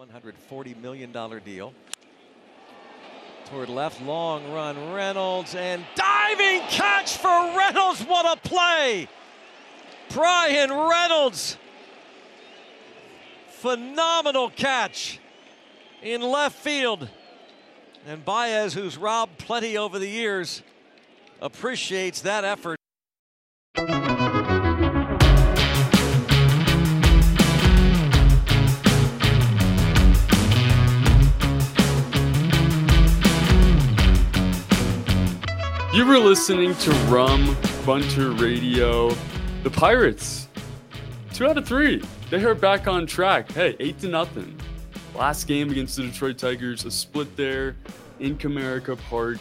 $140 million deal. Toward left, long run, Reynolds, and diving catch for Reynolds. What a play! Bryan Reynolds. Phenomenal catch in left field. And Baez, who's robbed plenty over the years, appreciates that effort. You were listening to Rum Bunter Radio. The Pirates, two out of three. They are back on track. Hey, eight to nothing. Last game against the Detroit Tigers, a split there in Comerica Park.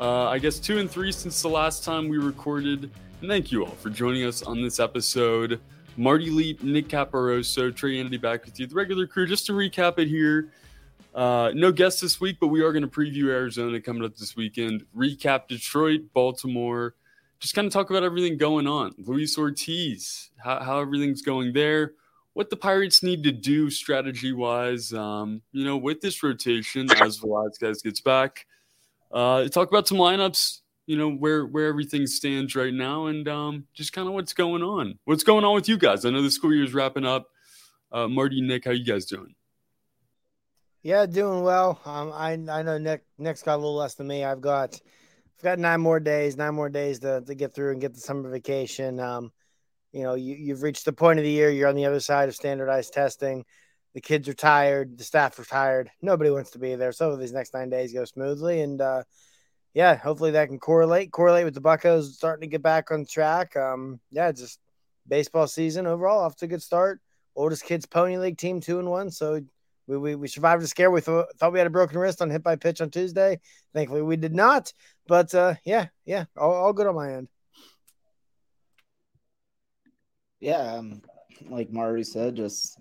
Uh, I guess two and three since the last time we recorded. And thank you all for joining us on this episode. Marty Leap, Nick Caparoso, Trey Andy back with you, the regular crew. Just to recap it here, uh, no guests this week, but we are going to preview Arizona coming up this weekend, recap Detroit, Baltimore, just kind of talk about everything going on. Luis Ortiz, how, how everything's going there, what the Pirates need to do strategy wise, um, you know, with this rotation as Velasquez gets back. Uh, talk about some lineups, you know, where where everything stands right now, and um, just kind of what's going on. What's going on with you guys? I know the school year is wrapping up. Uh, Marty, Nick, how you guys doing? Yeah, doing well. Um, I I know Nick Nick's got a little less than me. I've got I've got nine more days, nine more days to, to get through and get the summer vacation. Um, you know, you, you've reached the point of the year. You're on the other side of standardized testing. The kids are tired. The staff are tired. Nobody wants to be there. So these next nine days go smoothly, and uh, yeah, hopefully that can correlate correlate with the Buckos starting to get back on track. Um, yeah, just baseball season overall off to a good start. Oldest kids pony league team two and one. So we, we, we survived a scare. We thought, thought we had a broken wrist on hit by pitch on Tuesday. Thankfully, we did not. But uh, yeah, yeah, all, all good on my end. Yeah, um, like Marty said, just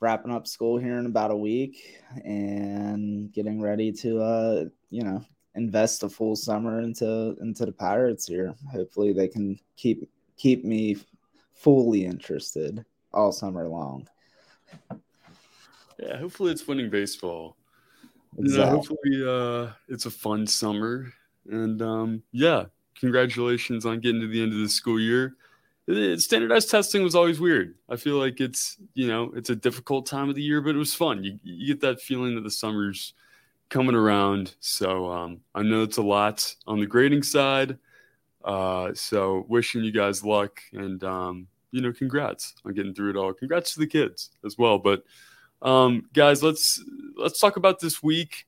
wrapping up school here in about a week and getting ready to, uh, you know, invest a full summer into into the Pirates here. Hopefully, they can keep keep me fully interested all summer long. Yeah, hopefully it's winning baseball. Exactly. Yeah, hopefully uh, it's a fun summer. And um, yeah, congratulations on getting to the end of the school year. Standardized testing was always weird. I feel like it's you know it's a difficult time of the year, but it was fun. You, you get that feeling that the summer's coming around. So um, I know it's a lot on the grading side. Uh, so wishing you guys luck and um, you know congrats on getting through it all. Congrats to the kids as well. But um, guys, let's let's talk about this week.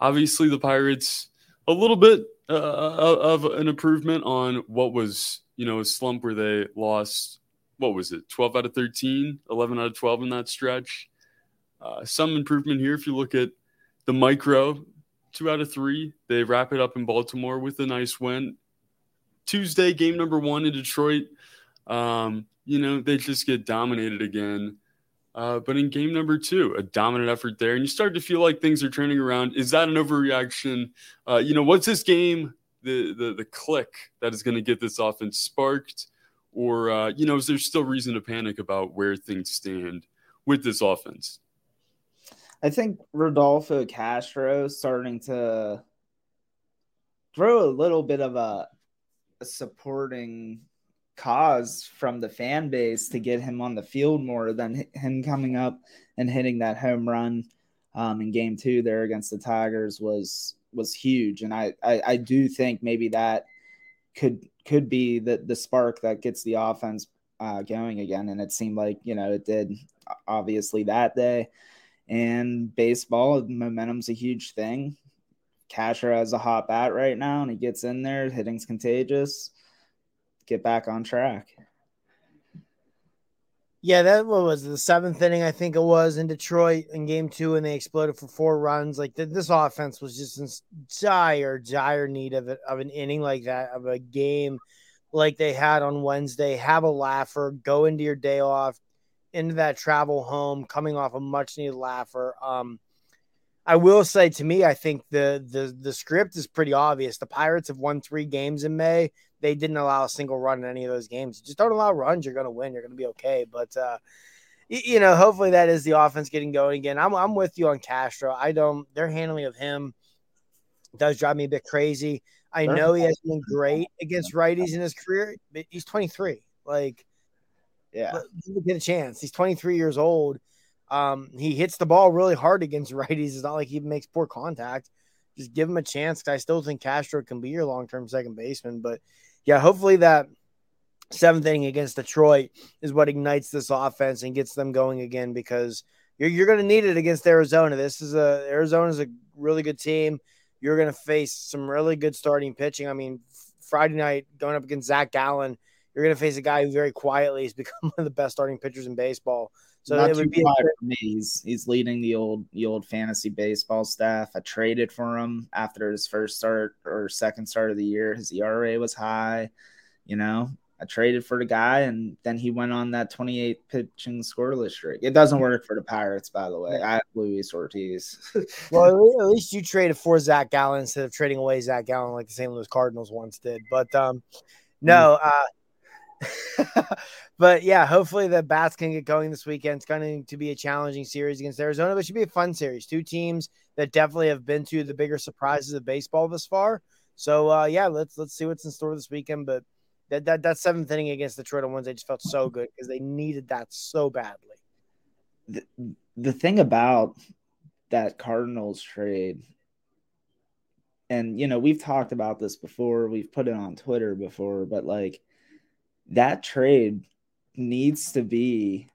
Obviously, the Pirates a little bit uh, uh, of an improvement on what was you know a slump where they lost what was it 12 out of 13 11 out of 12 in that stretch. Uh, some improvement here. If you look at the micro two out of three. They wrap it up in baltimore with a nice win. Tuesday game number one in detroit. Um, you know they just get dominated again uh, but in game number two, a dominant effort there, and you start to feel like things are turning around. Is that an overreaction? Uh, you know, what's this game? The the the click that is going to get this offense sparked, or uh, you know, is there still reason to panic about where things stand with this offense? I think Rodolfo Castro starting to throw a little bit of a, a supporting cause from the fan base to get him on the field more than him coming up and hitting that home run um, in game two there against the Tigers was was huge. And I, I, I do think maybe that could could be the the spark that gets the offense uh, going again. And it seemed like you know it did obviously that day. And baseball momentum's a huge thing. Casher has a hot bat right now, and he gets in there. Hitting's contagious get back on track. Yeah, that what was the seventh inning, I think it was in Detroit in game two, and they exploded for four runs. Like this offense was just in dire, dire need of, of an inning like that, of a game like they had on Wednesday. Have a laugher, go into your day off, into that travel home, coming off a much needed laugher. Um, I will say to me, I think the the the script is pretty obvious. The Pirates have won three games in May they didn't allow a single run in any of those games. Just don't allow runs. You're going to win. You're going to be okay. But, uh, you know, hopefully that is the offense getting going again. I'm, I'm with you on Castro. I don't, their handling of him does drive me a bit crazy. I know he has been great against righties in his career, but he's 23. Like, yeah, get a chance. He's 23 years old. Um, he hits the ball really hard against righties. It's not like he makes poor contact. Just give him a chance. I still think Castro can be your long term second baseman, but yeah, hopefully that seventh inning against Detroit is what ignites this offense and gets them going again because you're, you're going to need it against Arizona. This is a Arizona is a really good team. You're going to face some really good starting pitching. I mean, Friday night going up against Zach Gallen, you're going to face a guy who very quietly has become one of the best starting pitchers in baseball. So Not it would be for me. He's he's leading the old the old fantasy baseball staff. I traded for him after his first start or second start of the year. His ERA was high. You know, I traded for the guy, and then he went on that 28 pitching scoreless streak. It doesn't work for the Pirates, by the way. I have Luis Ortiz. well, at least you traded for Zach Gallen instead of trading away Zach Gallen like the St. Louis Cardinals once did. But um, no, mm. uh, but yeah, hopefully the bats can get going this weekend. It's going to be a challenging series against Arizona, but it should be a fun series. Two teams that definitely have been to the bigger surprises of baseball this far. So uh, yeah, let's let's see what's in store this weekend. But that that, that seventh inning against the Detroit ones, they just felt so good because they needed that so badly. The, the thing about that Cardinals trade, and you know, we've talked about this before, we've put it on Twitter before, but like that trade needs to be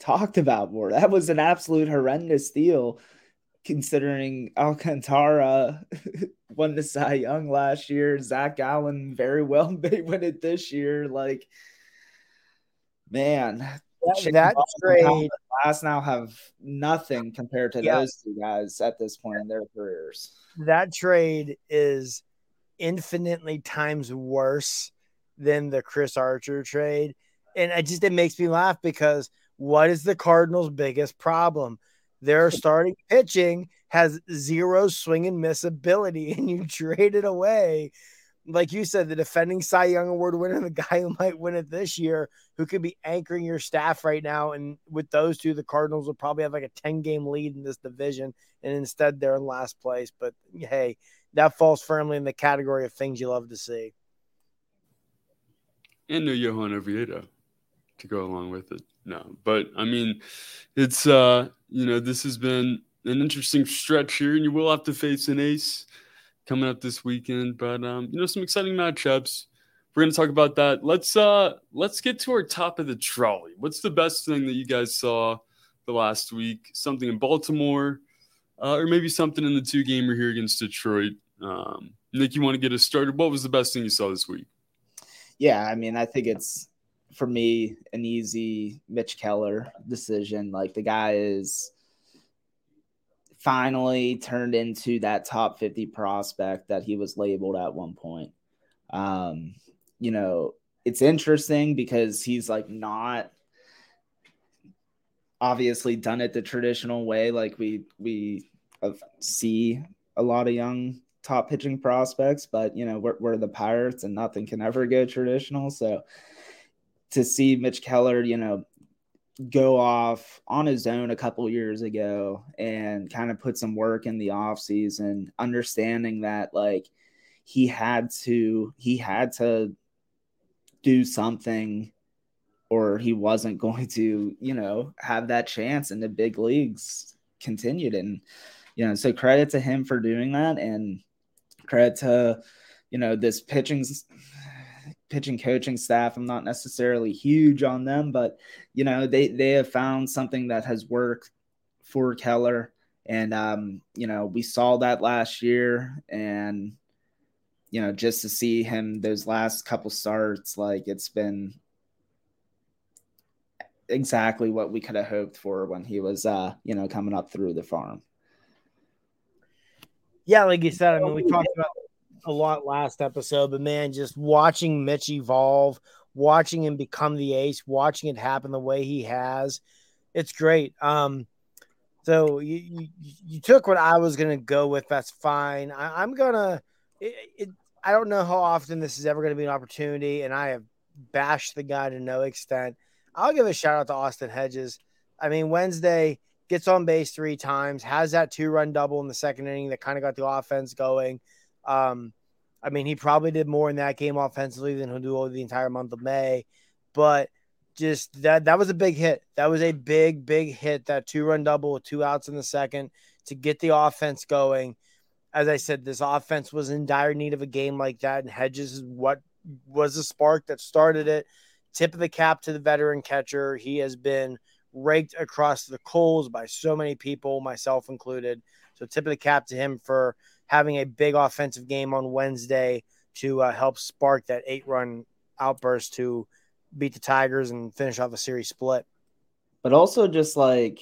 talked about more. That was an absolute horrendous deal considering Alcantara won the Cy Young last year. Zach Gallen very well may win it this year. Like, man, that, that trade last now have nothing compared to yeah. those two guys at this point in their careers. That trade is infinitely times worse than the Chris Archer trade. And I just it makes me laugh because what is the Cardinals' biggest problem? Their starting pitching has zero swing and miss ability, and you trade it away. Like you said, the defending Cy Young Award winner, the guy who might win it this year, who could be anchoring your staff right now. And with those two, the Cardinals will probably have like a 10 game lead in this division. And instead, they're in last place. But hey, that falls firmly in the category of things you love to see and no Johan Oviedo to go along with it. No, but I mean, it's uh, you know, this has been an interesting stretch here, and you will have to face an ace coming up this weekend. But um, you know, some exciting matchups. We're gonna talk about that. Let's uh, let's get to our top of the trolley. What's the best thing that you guys saw the last week? Something in Baltimore, uh, or maybe something in the two gamer here against Detroit. Um, Nick, you want to get us started? What was the best thing you saw this week? Yeah, I mean, I think it's for me an easy Mitch Keller decision. Like the guy is finally turned into that top 50 prospect that he was labeled at one point. Um, you know, it's interesting because he's like not obviously done it the traditional way like we we see a lot of young top pitching prospects, but you know, we're, we're the Pirates and nothing can ever go traditional. So to see Mitch Keller, you know, go off on his own a couple years ago and kind of put some work in the off season, understanding that like he had to he had to do something or he wasn't going to, you know, have that chance in the big leagues continued and you know, so credit to him for doing that and credit to you know this pitching pitching coaching staff. I'm not necessarily huge on them, but you know they they have found something that has worked for Keller, and um, you know we saw that last year, and you know just to see him those last couple starts, like it's been exactly what we could have hoped for when he was, uh, you know, coming up through the farm. Yeah, like you said, I mean, we talked about a lot last episode, but man, just watching Mitch evolve, watching him become the ace, watching it happen the way he has, it's great. Um, so you, you, you took what I was gonna go with. That's fine. I, am gonna. It, it, I don't know how often this is ever gonna be an opportunity, and I have bashed the guy to no extent. I'll give a shout out to Austin Hedges. I mean, Wednesday gets on base three times, has that two run double in the second inning that kind of got the offense going. Um, I mean, he probably did more in that game offensively than he'll do over the entire month of May, but just that that was a big hit. That was a big, big hit. That two run double with two outs in the second to get the offense going. As I said, this offense was in dire need of a game like that, and Hedges is what was the spark that started it. Tip of the cap to the veteran catcher. He has been raked across the coals by so many people, myself included. So tip of the cap to him for having a big offensive game on Wednesday to uh, help spark that eight run outburst to beat the Tigers and finish off a series split. But also just like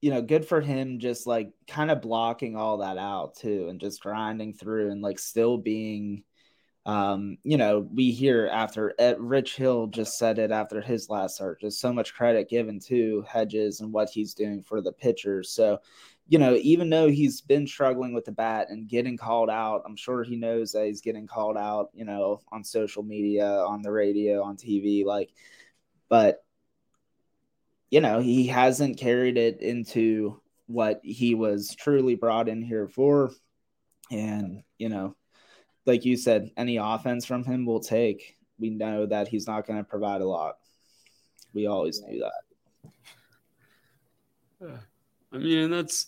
you know, good for him just like kind of blocking all that out too and just grinding through and like still being um, you know, we hear after Rich Hill just said it after his last start, just so much credit given to Hedges and what he's doing for the pitchers. So, you know, even though he's been struggling with the bat and getting called out, I'm sure he knows that he's getting called out, you know, on social media, on the radio, on TV, like, but, you know, he hasn't carried it into what he was truly brought in here for. And, you know, like you said, any offense from him will take. We know that he's not going to provide a lot. We always knew that. I mean, that's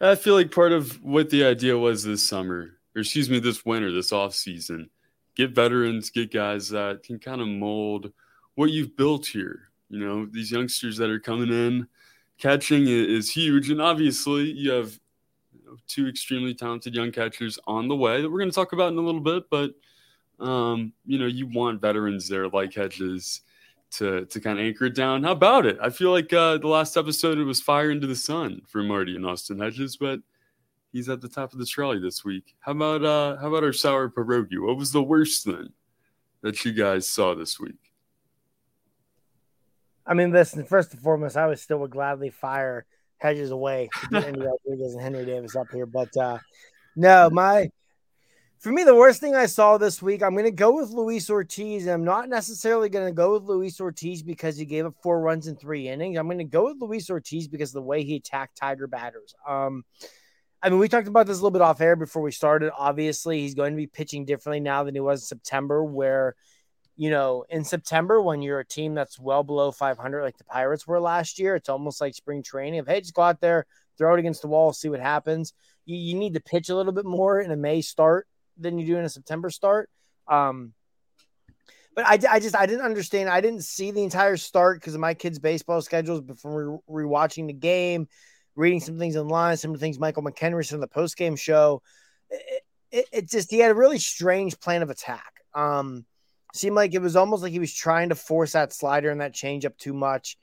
I feel like part of what the idea was this summer, or excuse me, this winter, this off season. Get veterans, get guys that can kind of mold what you've built here. You know, these youngsters that are coming in, catching is huge, and obviously you have two extremely talented young catchers on the way that we're going to talk about in a little bit. But um, you know, you want veterans there like Hedges to to kind of anchor it down. How about it? I feel like uh, the last episode it was fire into the sun for Marty and Austin Hedges, but he's at the top of the trolley this week. How about uh, how about our sour pierogi? What was the worst thing that you guys saw this week? I mean, listen. First and foremost, I would still would gladly fire Hedges away to get Endy Rodriguez and Henry Davis up here, but uh, no, my for me, the worst thing I saw this week, I'm going to go with Luis Ortiz. I'm not necessarily going to go with Luis Ortiz because he gave up four runs in three innings. I'm going to go with Luis Ortiz because of the way he attacked Tiger batters. Um, I mean, we talked about this a little bit off air before we started. Obviously, he's going to be pitching differently now than he was in September, where, you know, in September, when you're a team that's well below 500, like the Pirates were last year, it's almost like spring training of, hey, just go out there, throw it against the wall, see what happens. You, you need to pitch a little bit more in a May start than you do in a September start. Um, but I, I just I didn't understand. I didn't see the entire start because of my kids' baseball schedules before re- rewatching the game, reading some things online, some of the things Michael McKenry said on the post game show. It, it, it, just he had a really strange plan of attack. Um, seemed like it was almost like he was trying to force that slider and that changeup too much.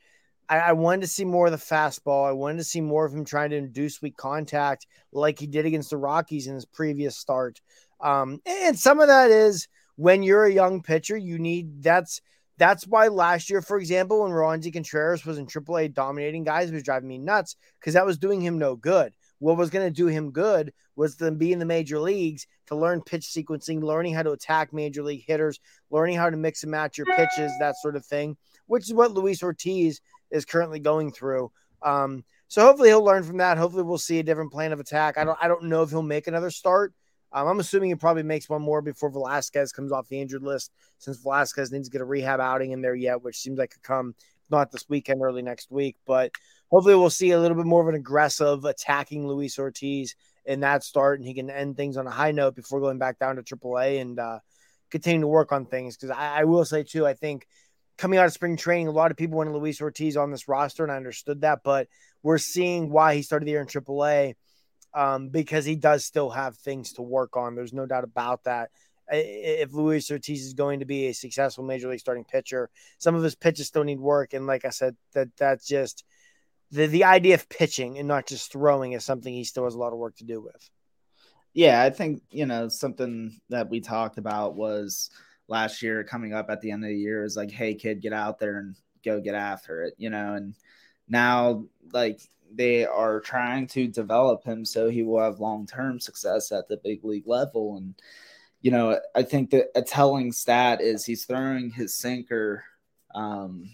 I, I, wanted to see more of the fastball. I wanted to see more of him trying to induce weak contact like he did against the Rockies in his previous start. Um, and some of that is when you're a young pitcher, you need that's that's why last year, for example, when Roansy Contreras was in AAA dominating guys, was driving me nuts because that was doing him no good. What was going to do him good was to be in the major leagues to learn pitch sequencing, learning how to attack major league hitters, learning how to mix and match your pitches, that sort of thing, which is what Luis Ortiz is currently going through. Um, so hopefully he'll learn from that. Hopefully we'll see a different plan of attack. I don't I don't know if he'll make another start, um, I'm assuming he probably makes one more before Velasquez comes off the injured list, since Velasquez needs to get a rehab outing in there yet, which seems like could come not this weekend, early next week. But hopefully, we'll see a little bit more of an aggressive attacking Luis Ortiz in that start, and he can end things on a high note before going back down to AAA and uh, to work on things. Because I, I will say too, I think coming out of spring training, a lot of people wanted Luis Ortiz on this roster, and I understood that, but we're seeing why he started the year in AAA um, because he does still have things to work on. There's no doubt about that. if Luis Ortiz is going to be a successful major league starting pitcher. Some of his pitches still need work, and like I said, that that's just the the idea of pitching and not just throwing is something he still has a lot of work to do with. Yeah, I think you know something that we talked about was last year coming up at the end of the year is like, hey kid, get out there and go get after it, you know, and now like they are trying to develop him so he will have long term success at the big league level. And, you know, I think that a telling stat is he's throwing his sinker um,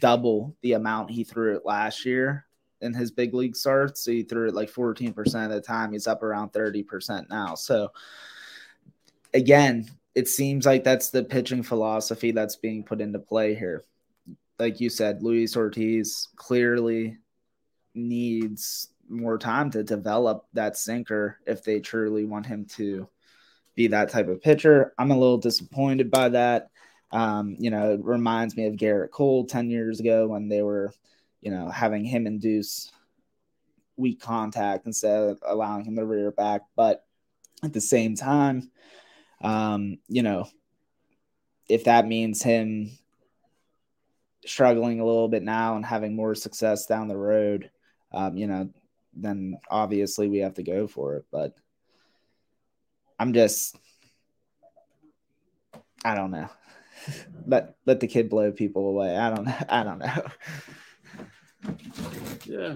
double the amount he threw it last year in his big league starts. So he threw it like 14% of the time. He's up around 30% now. So, again, it seems like that's the pitching philosophy that's being put into play here. Like you said, Luis Ortiz clearly needs more time to develop that sinker if they truly want him to be that type of pitcher. I'm a little disappointed by that. Um, you know, it reminds me of Gerrit Cole 10 years ago when they were, you know, having him induce weak contact instead of allowing him to rear back. But at the same time, um, you know, if that means him struggling a little bit now and having more success down the road, um, you know, then obviously we have to go for it. But I'm just, I don't know. Let let the kid blow people away. I don't. I don't know. Yeah.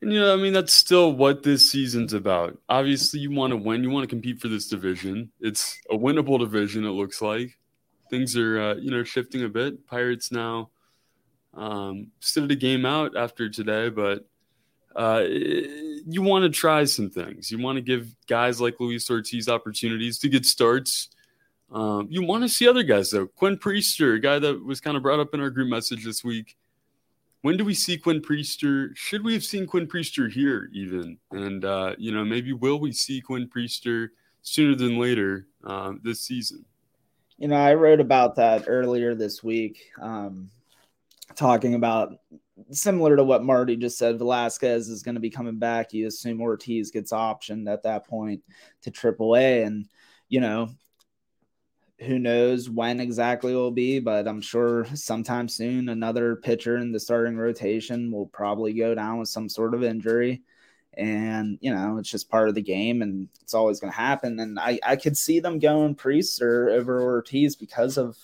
And you know, I mean, that's still what this season's about. Obviously, you want to win. You want to compete for this division. It's a winnable division. It looks like things are, uh, you know, shifting a bit. Pirates now um, stood a game out after today, but uh, you want to try some things. You want to give guys like Luis Ortiz opportunities to get starts. Um, you want to see other guys though. Quinn Priester, a guy that was kind of brought up in our group message this week. When do we see Quinn Priester? Should we have seen Quinn Priester here even? And uh, you know, maybe will we see Quinn Priester sooner than later uh, this season? You know, I wrote about that earlier this week, um, talking about similar to what Marty just said, Velasquez is going to be coming back. You assume Ortiz gets optioned at that point to AAA, and you know, who knows when exactly it will be, but I'm sure sometime soon another pitcher in the starting rotation will probably go down with some sort of injury. And you know, it's just part of the game and it's always gonna happen. And I, I could see them going Priester over Ortiz because of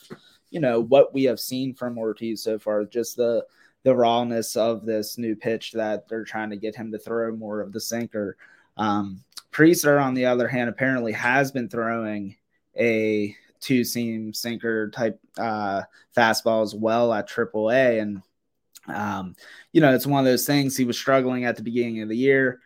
you know what we have seen from Ortiz so far, just the the rawness of this new pitch that they're trying to get him to throw more of the sinker. Um, Priester, on the other hand, apparently has been throwing a two seam sinker type uh, fastball as well at AAA. And, um, you know, it's one of those things he was struggling at the beginning of the year.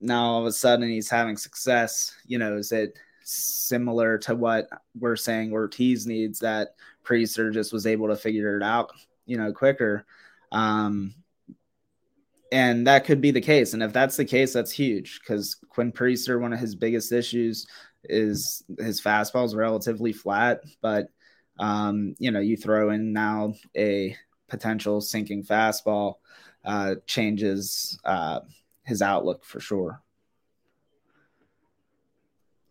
Now all of a sudden he's having success. You know, is it similar to what we're saying Ortiz needs that Priester just was able to figure it out, you know, quicker? Um, and that could be the case. And if that's the case, that's huge because Quinn Priester, one of his biggest issues is his fastball is relatively flat, but um, you know, you throw in now a potential sinking fastball, uh, changes uh, his outlook for sure.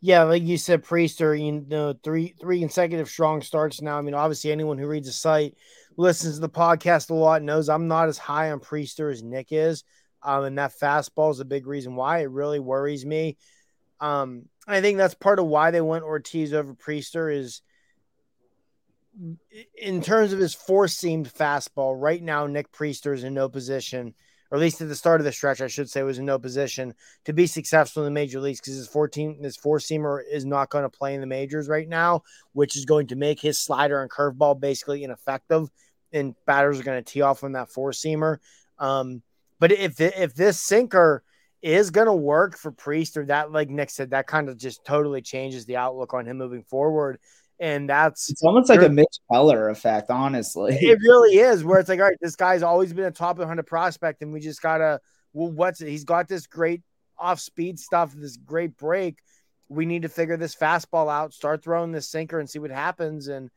Yeah, like you said, Priester, you know, three three consecutive strong starts now. I mean, obviously, anyone who reads the site, listens to the podcast a lot, knows I'm not as high on Priester as Nick is. Um, and that fastball is a big reason why it really worries me. Um, I think that's part of why they went Ortiz over Priester is in terms of his four seamed fastball. Right now, Nick Priester is in no position – or at least at the start of the stretch, I should say, was in no position to be successful in the major leagues because his 14, his four seamer is not going to play in the majors right now, which is going to make his slider and curveball basically ineffective. And batters are going to tee off on that four seamer. Um, but if if this sinker is going to work for Priester, that like Nick said, that kind of just totally changes the outlook on him moving forward and that's it's almost like a Mitch Keller effect, honestly. It really is, where it's like, all right, this guy's always been a top 100 prospect, and we just gotta, well, what's it? He's got this great off speed stuff, this great break. We need to figure this fastball out, start throwing this sinker, and see what happens. And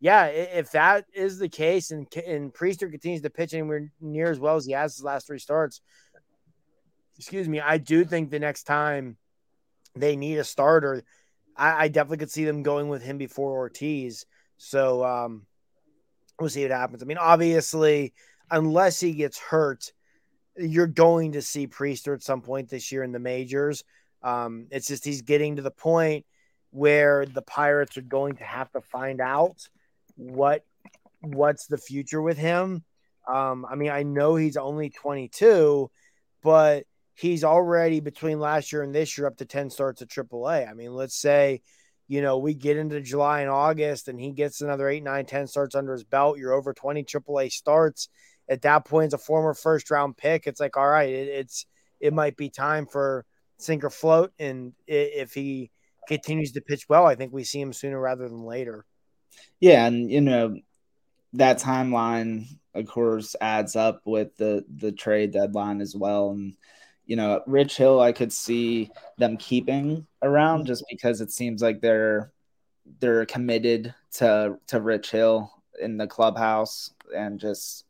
yeah, if that is the case, and and Priester continues to pitch anywhere near as well as he has his last three starts, excuse me, I do think the next time they need a starter I, I definitely could see them going with him before Ortiz. So um, we'll see what happens. I mean, obviously, unless he gets hurt, you're going to see Priester at some point this year in the majors. Um, it's just he's getting to the point where the Pirates are going to have to find out what what's the future with him. Um, I mean, I know he's only 22, but he's already between last year and this year up to 10 starts at AAA. I mean, let's say, you know, we get into July and August and he gets another 8, 9, 10 starts under his belt. You're over 20 AAA starts. At that point, as a former first round pick, it's like, all right, it, it's it might be time for sinker float. And if he continues to pitch well, I think we see him sooner rather than later. Yeah, and you know that timeline, of course, adds up with the the trade deadline as well. And you know, Rich Hill, I could see them keeping around just because it seems like they're they're committed to to Rich Hill in the clubhouse and just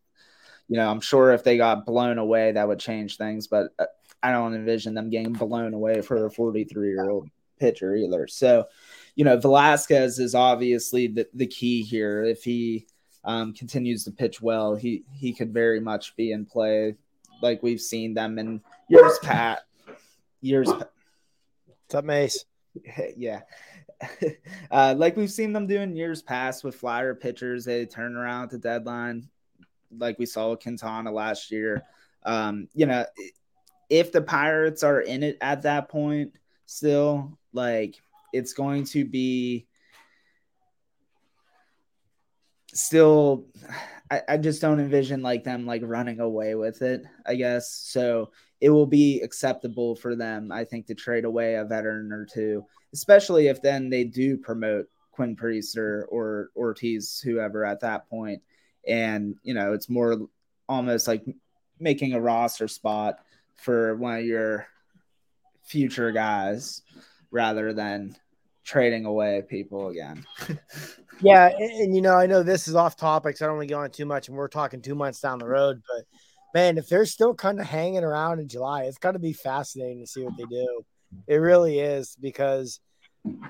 you know, I'm sure if they got blown away, that would change things, but uh, I don't envision them getting blown away for a 43 year old pitcher either. So, you know, Velasquez is obviously the, the key here. If he um, continues to pitch well, he he could very much be in play, like we've seen them in years past. Years. What's up, Mace? yeah. uh, like we've seen them do in years past with flyer pitchers, they turn around at the deadline, like we saw with Quintana last year. Um, you know, if the Pirates are in it at that point, still, like it's going to be still I, I, just don't envision like them like running away with it, I guess. So it will be acceptable for them, I think, to trade away a veteran or two, especially if then they do promote Quinn Priester or Ortiz, whoever at that point. And, you know, it's more almost like making a roster spot for one of your future guys rather than trading away people again. yeah, and, and, you know, I know this is off topic, so I don't want to go on too much, and we're talking two months down the road. But man, if they're still kind of hanging around in July, it's going to be fascinating to see what they do. It really is because,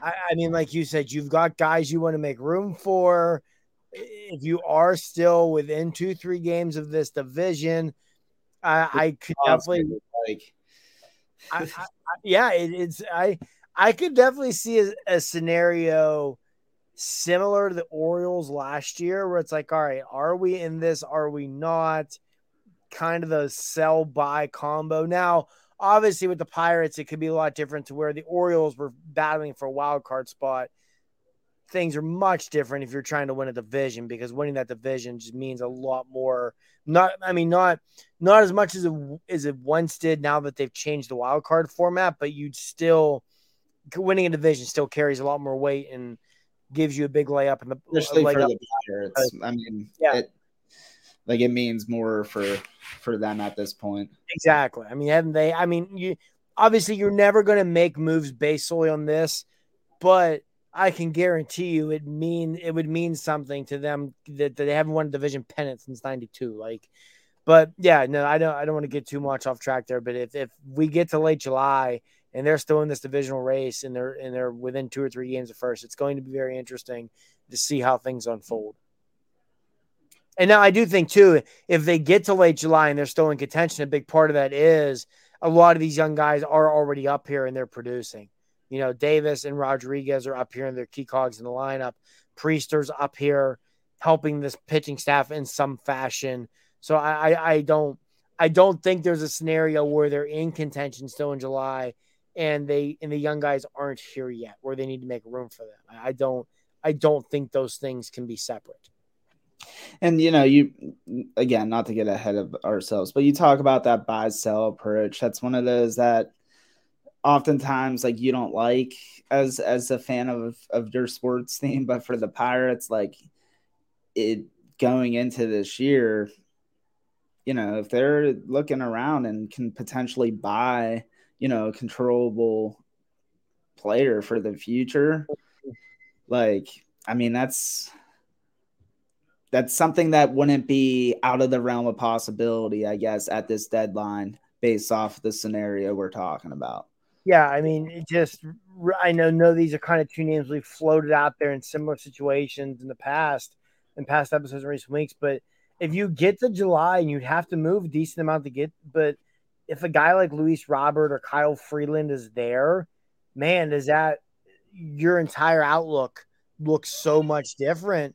I, I mean, like you said, you've got guys you want to make room for. If you are still within two, three games of this division, I, I could definitely like. I, I, yeah, it, it's I I could definitely see a, a, scenario similar to the Orioles last year, where it's like, all right, are we in this? Are we not? Kind of the sell buy combo. Now, obviously, with the Pirates, it could be a lot different to where the Orioles were battling for a wild card spot. Things are much different if you're trying to win a division because winning that division just means a lot more. Not, I mean, not not as much as it, as it once did. Now that they've changed the wild card format, but you'd still winning a division still carries a lot more weight and gives you a big layup in the especially for the Pirates. I mean, yeah. It, like it means more for for them at this point. Exactly. I mean, haven't they? I mean, you obviously you're never going to make moves based solely on this, but I can guarantee you it mean it would mean something to them that, that they haven't won a division pennant since '92. Like, but yeah, no, I don't. I don't want to get too much off track there. But if if we get to late July and they're still in this divisional race and they're and they're within two or three games of first. It's going to be very interesting to see how things unfold. And now I do think too, if they get to late July and they're still in contention, a big part of that is a lot of these young guys are already up here and they're producing. You know, Davis and Rodriguez are up here and they're key cogs in the lineup. Priester's up here helping this pitching staff in some fashion. So I, I, I don't I don't think there's a scenario where they're in contention still in July and they and the young guys aren't here yet where they need to make room for them. I don't I don't think those things can be separate. And you know, you again, not to get ahead of ourselves, but you talk about that buy sell approach. That's one of those that oftentimes like you don't like as as a fan of of your sports team, but for the Pirates, like it going into this year, you know, if they're looking around and can potentially buy you know, a controllable player for the future. Like, I mean, that's that's something that wouldn't be out of the realm of possibility, I guess, at this deadline based off the scenario we're talking about. Yeah, I mean, just I know know these are kind of two names we've floated out there in similar situations in the past, in past episodes in recent weeks. But if you get to July and you'd have to move a decent amount to get, but if a guy like Luis Robert or Kyle Freeland is there, man, does that your entire outlook looks so much different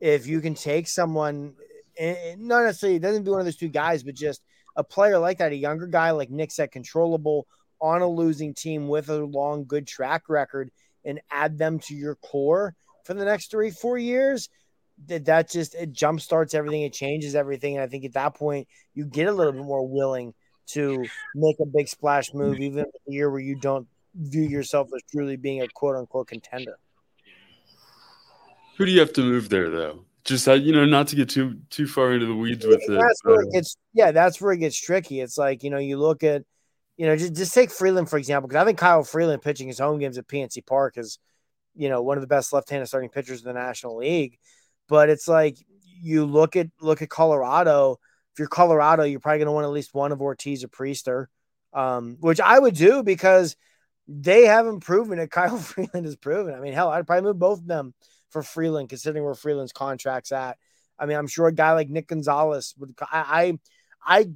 if you can take someone, eh, eh, not necessarily it doesn't be one of those two guys, but just a player like that, a younger guy like Nick said, controllable on a losing team with a long, good track record, and add them to your core for the next three, four years. That that just it jump starts everything, it changes everything. And I think at that point you get a little bit more willing to make a big splash move, even in a year where you don't view yourself as truly being a quote unquote contender. Who do you have to move there, though? Just uh, you know, not to get too too far into the weeds with it. That's where it gets, yeah, that's where it gets tricky. It's like you know, you look at, you know, just just take Freeland for example, because I think Kyle Freeland pitching his home games at PNC Park is, you know, one of the best left-handed starting pitchers in the National League. But it's like you look at look at Colorado. If you're Colorado, you're probably going to want at least one of Ortiz or Priester, um, which I would do because they haven't proven it. Kyle Freeland has proven. I mean, hell, I'd probably move both of them for Freeland, considering where Freeland's contract's at. I mean, I'm sure a guy like Nick Gonzalez would. I, I, I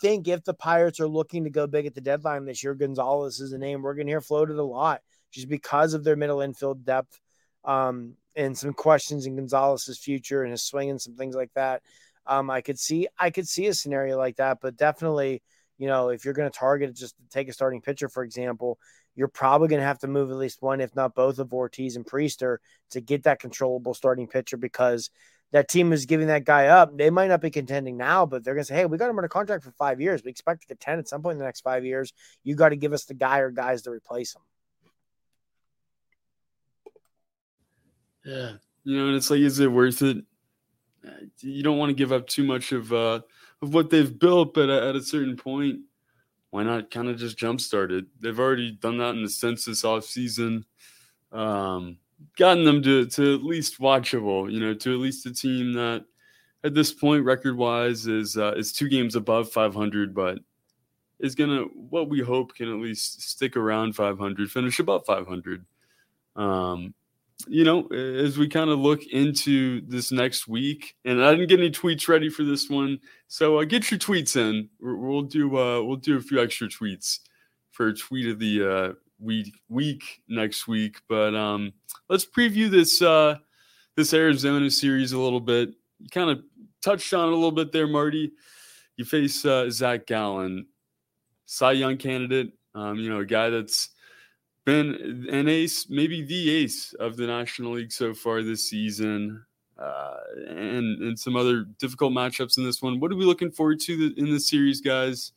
think if the Pirates are looking to go big at the deadline this year, Gonzalez is a name we're going to hear floated a lot, just because of their middle infield depth, um, and some questions in Gonzalez's future and his swing and some things like that. Um, I could see, I could see a scenario like that, but definitely, you know, if you're going to target just take a starting pitcher, for example, you're probably going to have to move at least one, if not both, of Ortiz and Priester to get that controllable starting pitcher because that team is giving that guy up. They might not be contending now, but they're going to say, hey, we got him a contract for five years. We expect to contend at some point in the next five years. You got to give us the guy or guys to replace him. Yeah. You know, and it's like, is it worth it? You don't want to give up too much of uh, of what they've built, but at a certain point, why not kind of just jumpstart it? They've already done that in the census off season, um, gotten them to, to at least watchable, you know, to at least a team that at this point, record wise, is uh, is two games above 500, but is gonna what we hope can at least stick around 500, finish above 500. Um, you know, as we kind of look into this next week, and I didn't get any tweets ready for this one, so uh, get your tweets in. We'll do uh, we'll do a few extra tweets for tweet of the uh, week week next week. But um, let's preview this uh, this Arizona series a little bit. You kind of touched on it a little bit there, Marty. You face uh, Zach Gallen, Cy Young candidate. Um, you know, a guy that's been an ace, maybe the ace of the National League so far this season, uh, and and some other difficult matchups in this one. What are we looking forward to in this series, guys?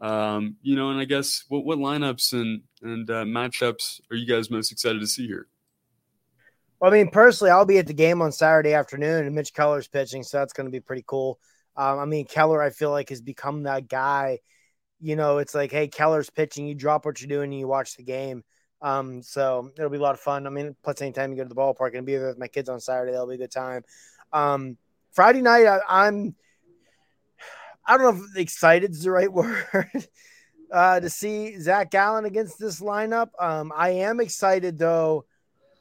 Um, you know, and I guess what what lineups and and uh, matchups are you guys most excited to see here? Well, I mean, personally, I'll be at the game on Saturday afternoon, and Mitch Keller's pitching, so that's going to be pretty cool. Um, I mean, Keller, I feel like has become that guy. You know, it's like, hey, Keller's pitching, you drop what you're doing, and you watch the game. Um, so it'll be a lot of fun. I mean, plus anytime you go to the ballpark and be there with my kids on Saturday, that'll be a good time. Um, Friday night, I, am I don't know if excited is the right word uh, to see Zach Gallen against this lineup. Um, I am excited though.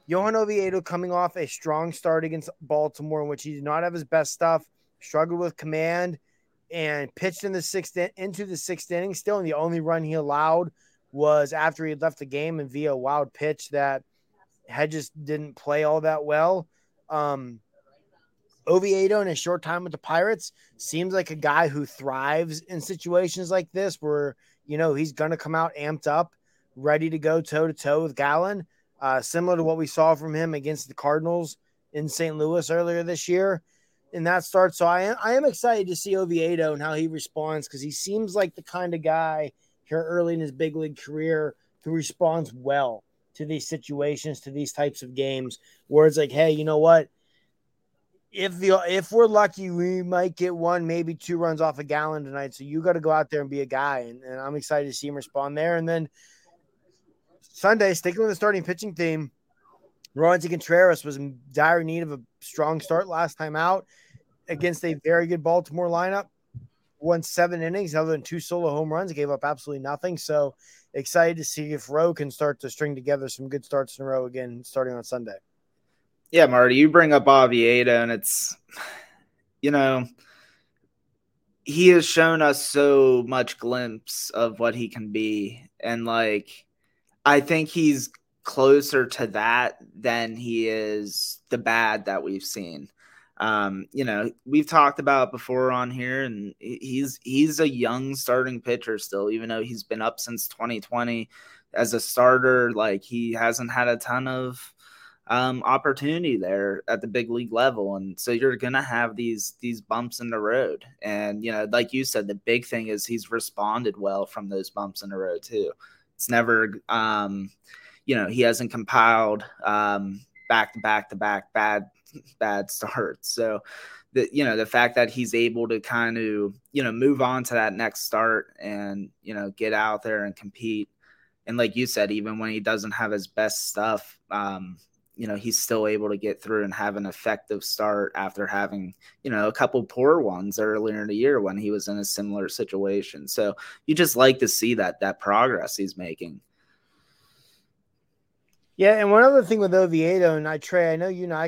Johan Oviedo coming off a strong start against Baltimore, in which he did not have his best stuff, struggled with command, and pitched in the sixth in, into the sixth inning. Still, and the only run he allowed was after he had left the game and via a wild pitch that Hedges didn't play all that well. Um, Oviedo in a short time with the Pirates seems like a guy who thrives in situations like this where, you know, he's going to come out amped up, ready to go toe to toe with Gallen, uh, similar to what we saw from him against the Cardinals in St. Louis earlier this year in that start. So I am, I am excited to see Oviedo and how he responds because he seems like the kind of guy – here early in his big league career who responds well to these situations, to these types of games, where it's like, hey, you know what? If the if we're lucky, we might get one, maybe two runs off a Gallen tonight. So you got to go out there and be a guy, and, and I'm excited to see him respond there. And then Sunday, sticking with the starting pitching theme, Roansy Contreras was in dire need of a strong start last time out against a very good Baltimore lineup won seven innings other than two solo home runs. Gave up absolutely nothing. So excited to see if Rowe can start to string together some good starts in a row again starting on Sunday. Yeah, Marty, you bring up Oviedo, and it's, you know, he has shown us so much glimpse of what he can be. And like, I think he's closer to that than he is the bad that we've seen. Um, you know, we've talked about before on here, and he's he's a young starting pitcher still, even though he's been up since 2020 as a starter. Like he hasn't had a ton of um, opportunity there at the big league level, and so you're gonna have these these bumps in the road. And you know, like you said, the big thing is he's responded well from those bumps in the road too. It's never, um, you know, he hasn't compiled um, back to back to back bad bad starts. So the you know the fact that he's able to kind of you know move on to that next start and you know get out there and compete. And like you said even when he doesn't have his best stuff um you know he's still able to get through and have an effective start after having you know a couple poor ones earlier in the year when he was in a similar situation. So you just like to see that that progress he's making. Yeah and one other thing with oviedo and i trey i know you and i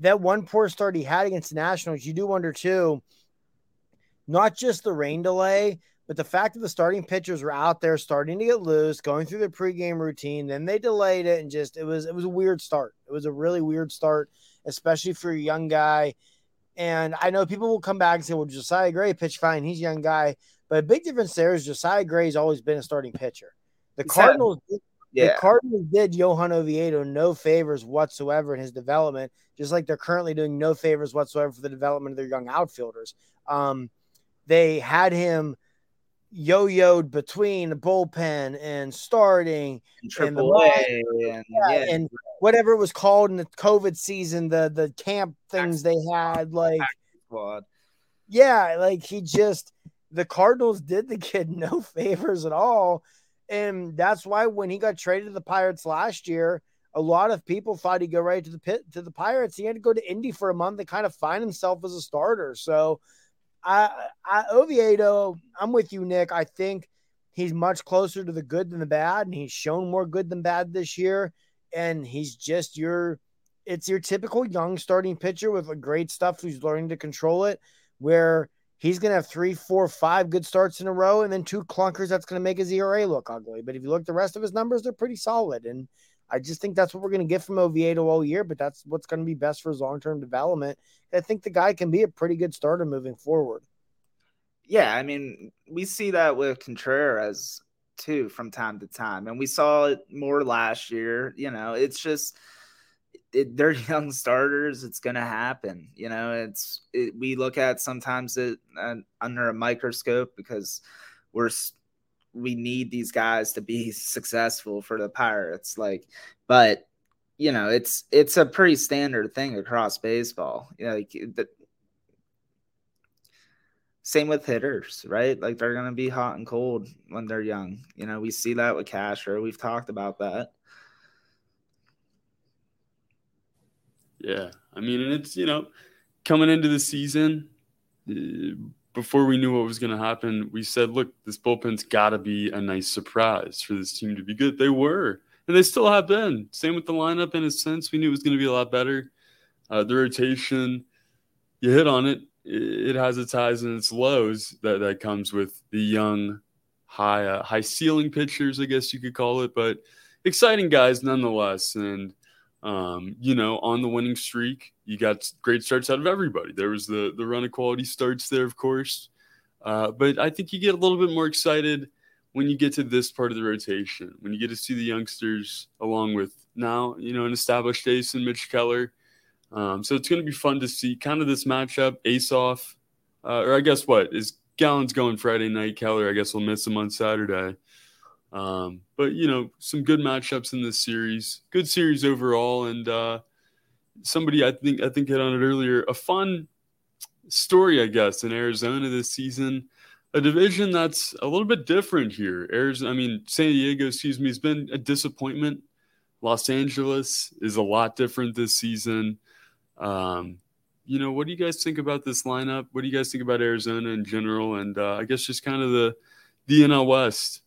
that one poor start he had against the Nationals, you do wonder too – not just the rain delay, but the fact that the starting pitchers were out there starting to get loose, going through the pregame routine, then they delayed it and just it was it was a weird start. It was a really weird start, especially for a young guy. And I know people will come back and say, "Well, Josiah Gray pitched fine. He's a young guy." But a big difference there is Josiah Gray's always been a starting pitcher. The Cardinals, yeah. the Cardinals did Johan Oviedo no favors whatsoever in his development, just like they're currently doing no favors whatsoever for the development of their young outfielders. Um, they had him yo-yoed between the bullpen and starting and, and, the, and, yeah, and whatever it was called in the COVID season, the the camp things they had, like yeah, like he just the Cardinals did the kid no favors at all. And that's why when he got traded to the Pirates last year, a lot of people thought he'd go right to the pit to the Pirates. He had to go to Indy for a month to kind of find himself as a starter. So I, I Oviedo, I'm with you, Nick. I think he's much closer to the good than the bad, and he's shown more good than bad this year. And he's just your it's your typical young starting pitcher with a great stuff who's learning to control it, where he's going to have three, four, five good starts in a row, and then two clunkers that's going to make his ERA look ugly. But if you look at the rest of his numbers, they're pretty solid. And I just think that's what we're going to get from Oviedo all year, but that's what's going to be best for his long term development. I think the guy can be a pretty good starter moving forward. Yeah, I mean, we see that with Contreras too from time to time, and we saw it more last year. You know, it's just it, they're young starters. It's going to happen. You know, it's it, we look at sometimes it uh, under a microscope because we're we need these guys to be successful for the Pirates. Like, but you know, it's it's a pretty standard thing across baseball. You know, like the, same with hitters, right? Like they're gonna be hot and cold when they're young. You know, we see that with Castro. We've talked about that. Yeah, I mean, and it's you know, coming into the season, uh, before we knew what was going to happen, we said, look, this bullpen's got to be a nice surprise for this team to be good. They were, and they still have been. Same with the lineup. In a sense, we knew it was going to be a lot better. Uh, the rotation, you hit on it. It has its highs and its lows that that comes with the young, high uh, high ceiling pitchers, I guess you could call it, but exciting guys nonetheless. And um, you know, on the winning streak, you got great starts out of everybody. There was the the run of quality starts there, of course, uh, but I think you get a little bit more excited when you get to this part of the rotation, when you get to see the youngsters along with now, you know, an established ace in Mitch Keller. Um, so it's going to be fun to see kind of this matchup, ace off, uh, or I guess what is Gallen's going Friday night. Keller, I guess we'll miss him on Saturday. Um, but you know, some good matchups in this series. Good series overall, and uh, somebody I think I think hit on it earlier. A fun story, I guess, in Arizona this season. A division that's a little bit different here. Arizona, I mean, San Diego, excuse me, has been a disappointment. Los Angeles is a lot different this season. Um, you know, what do you guys think about this lineup? What do you guys think about Arizona in general? And uh, I guess just kind of the the NL West.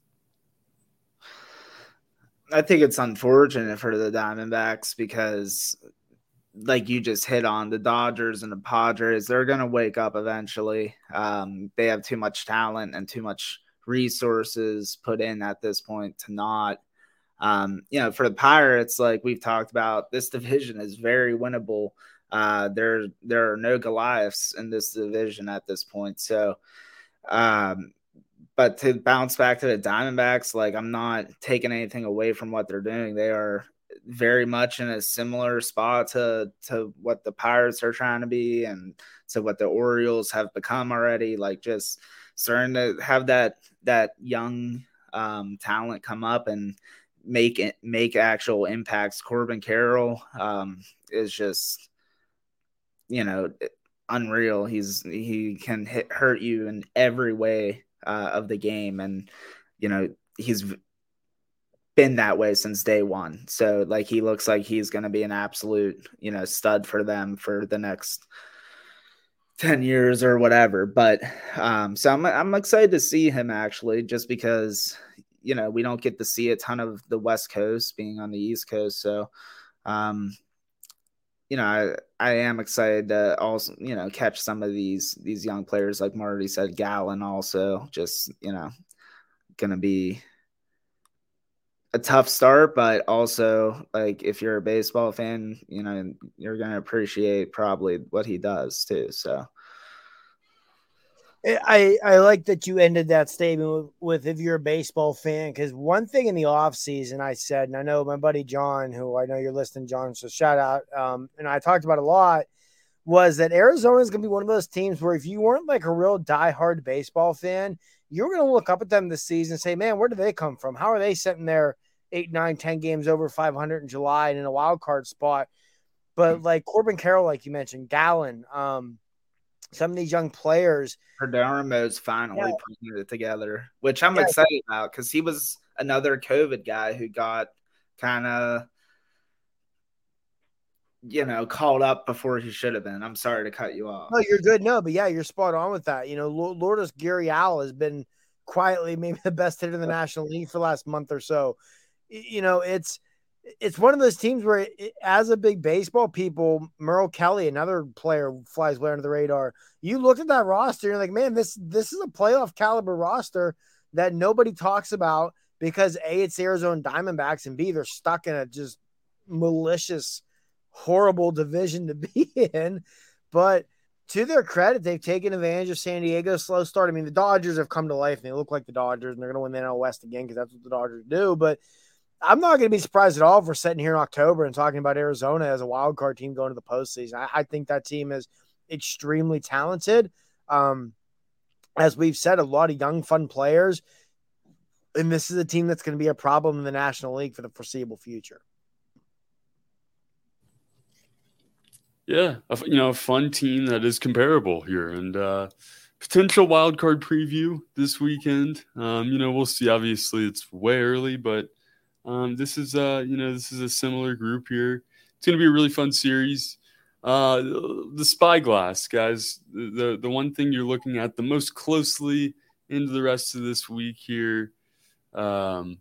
I think it's unfortunate for the Diamondbacks because, like you just hit on, the Dodgers and the Padres, they're going to wake up eventually. Um, they have too much talent and too much resources put in at this point to not. Um, you know, for the Pirates, like we've talked about, this division is very winnable. Uh, there, there are no Goliaths in this division at this point. So, um, but to bounce back to the Diamondbacks, like I'm not taking anything away from what they're doing. They are very much in a similar spot to to what the Pirates are trying to be and to what the Orioles have become already. Like just starting to have that that young um, talent come up and make it make actual impacts. Corbin Carroll um, is just you know unreal. He's he can hit hurt you in every way uh, of the game, and you know he's been that way since day one. So like he looks like he's going to be an absolute you know stud for them for the next. 10 years or whatever but um so I'm I'm excited to see him actually just because you know we don't get to see a ton of the west coast being on the east coast so um you know, I, I am excited to also, you know, catch some of these these young players like Marty said, Gallen also just, you know, gonna be a tough start, but also like if you're a baseball fan, you know, you're gonna appreciate probably what he does too. So I, I like that you ended that statement with, with if you're a baseball fan, because one thing in the off season I said, and I know my buddy John, who I know you're listening, John, so shout out, um, and I talked about a lot, was that Arizona is going to be one of those teams where if you weren't like a real diehard baseball fan, you're going to look up at them this season and say, man, where do they come from? How are they sitting there eight, nine, ten games over 500 in July and in a wild card spot? But like Corbin Carroll, like you mentioned, Gallen, um, some of these young players. Perdomo's finally yeah. putting it together, which I'm yeah. excited about because he was another COVID guy who got kind of, you know, called up before he should have been. I'm sorry to cut you off. No, you're good. No, but yeah, you're spot on with that. You know, Lourdes Gurriel has been quietly maybe the best hitter in the National League for the last month or so. You know, it's it's one of those teams where, it, as a big baseball people, Merrill Kelly, another player, flies way under the radar. You look at that roster, and you're like, man, this this is a playoff caliber roster that nobody talks about because a it's Arizona Diamondbacks and b they're stuck in a just malicious, horrible division to be in. But to their credit, they've taken advantage of San Diego's slow start. I mean, the Dodgers have come to life and they look like the Dodgers, and they're going to win the NL West again because that's what the Dodgers do. But I'm not going to be surprised at all if we're sitting here in October and talking about Arizona as a wild card team going to the postseason. I, I think that team is extremely talented. Um, as we've said, a lot of young, fun players. And this is a team that's going to be a problem in the National League for the foreseeable future. Yeah, you know, a fun team that is comparable here, and uh, potential wild card preview this weekend. Um, you know, we'll see. Obviously, it's way early, but um, this is uh, you know, this is a similar group here. It's going to be a really fun series. Uh, the spyglass, guys. The the one thing you're looking at the most closely into the rest of this week here. Um,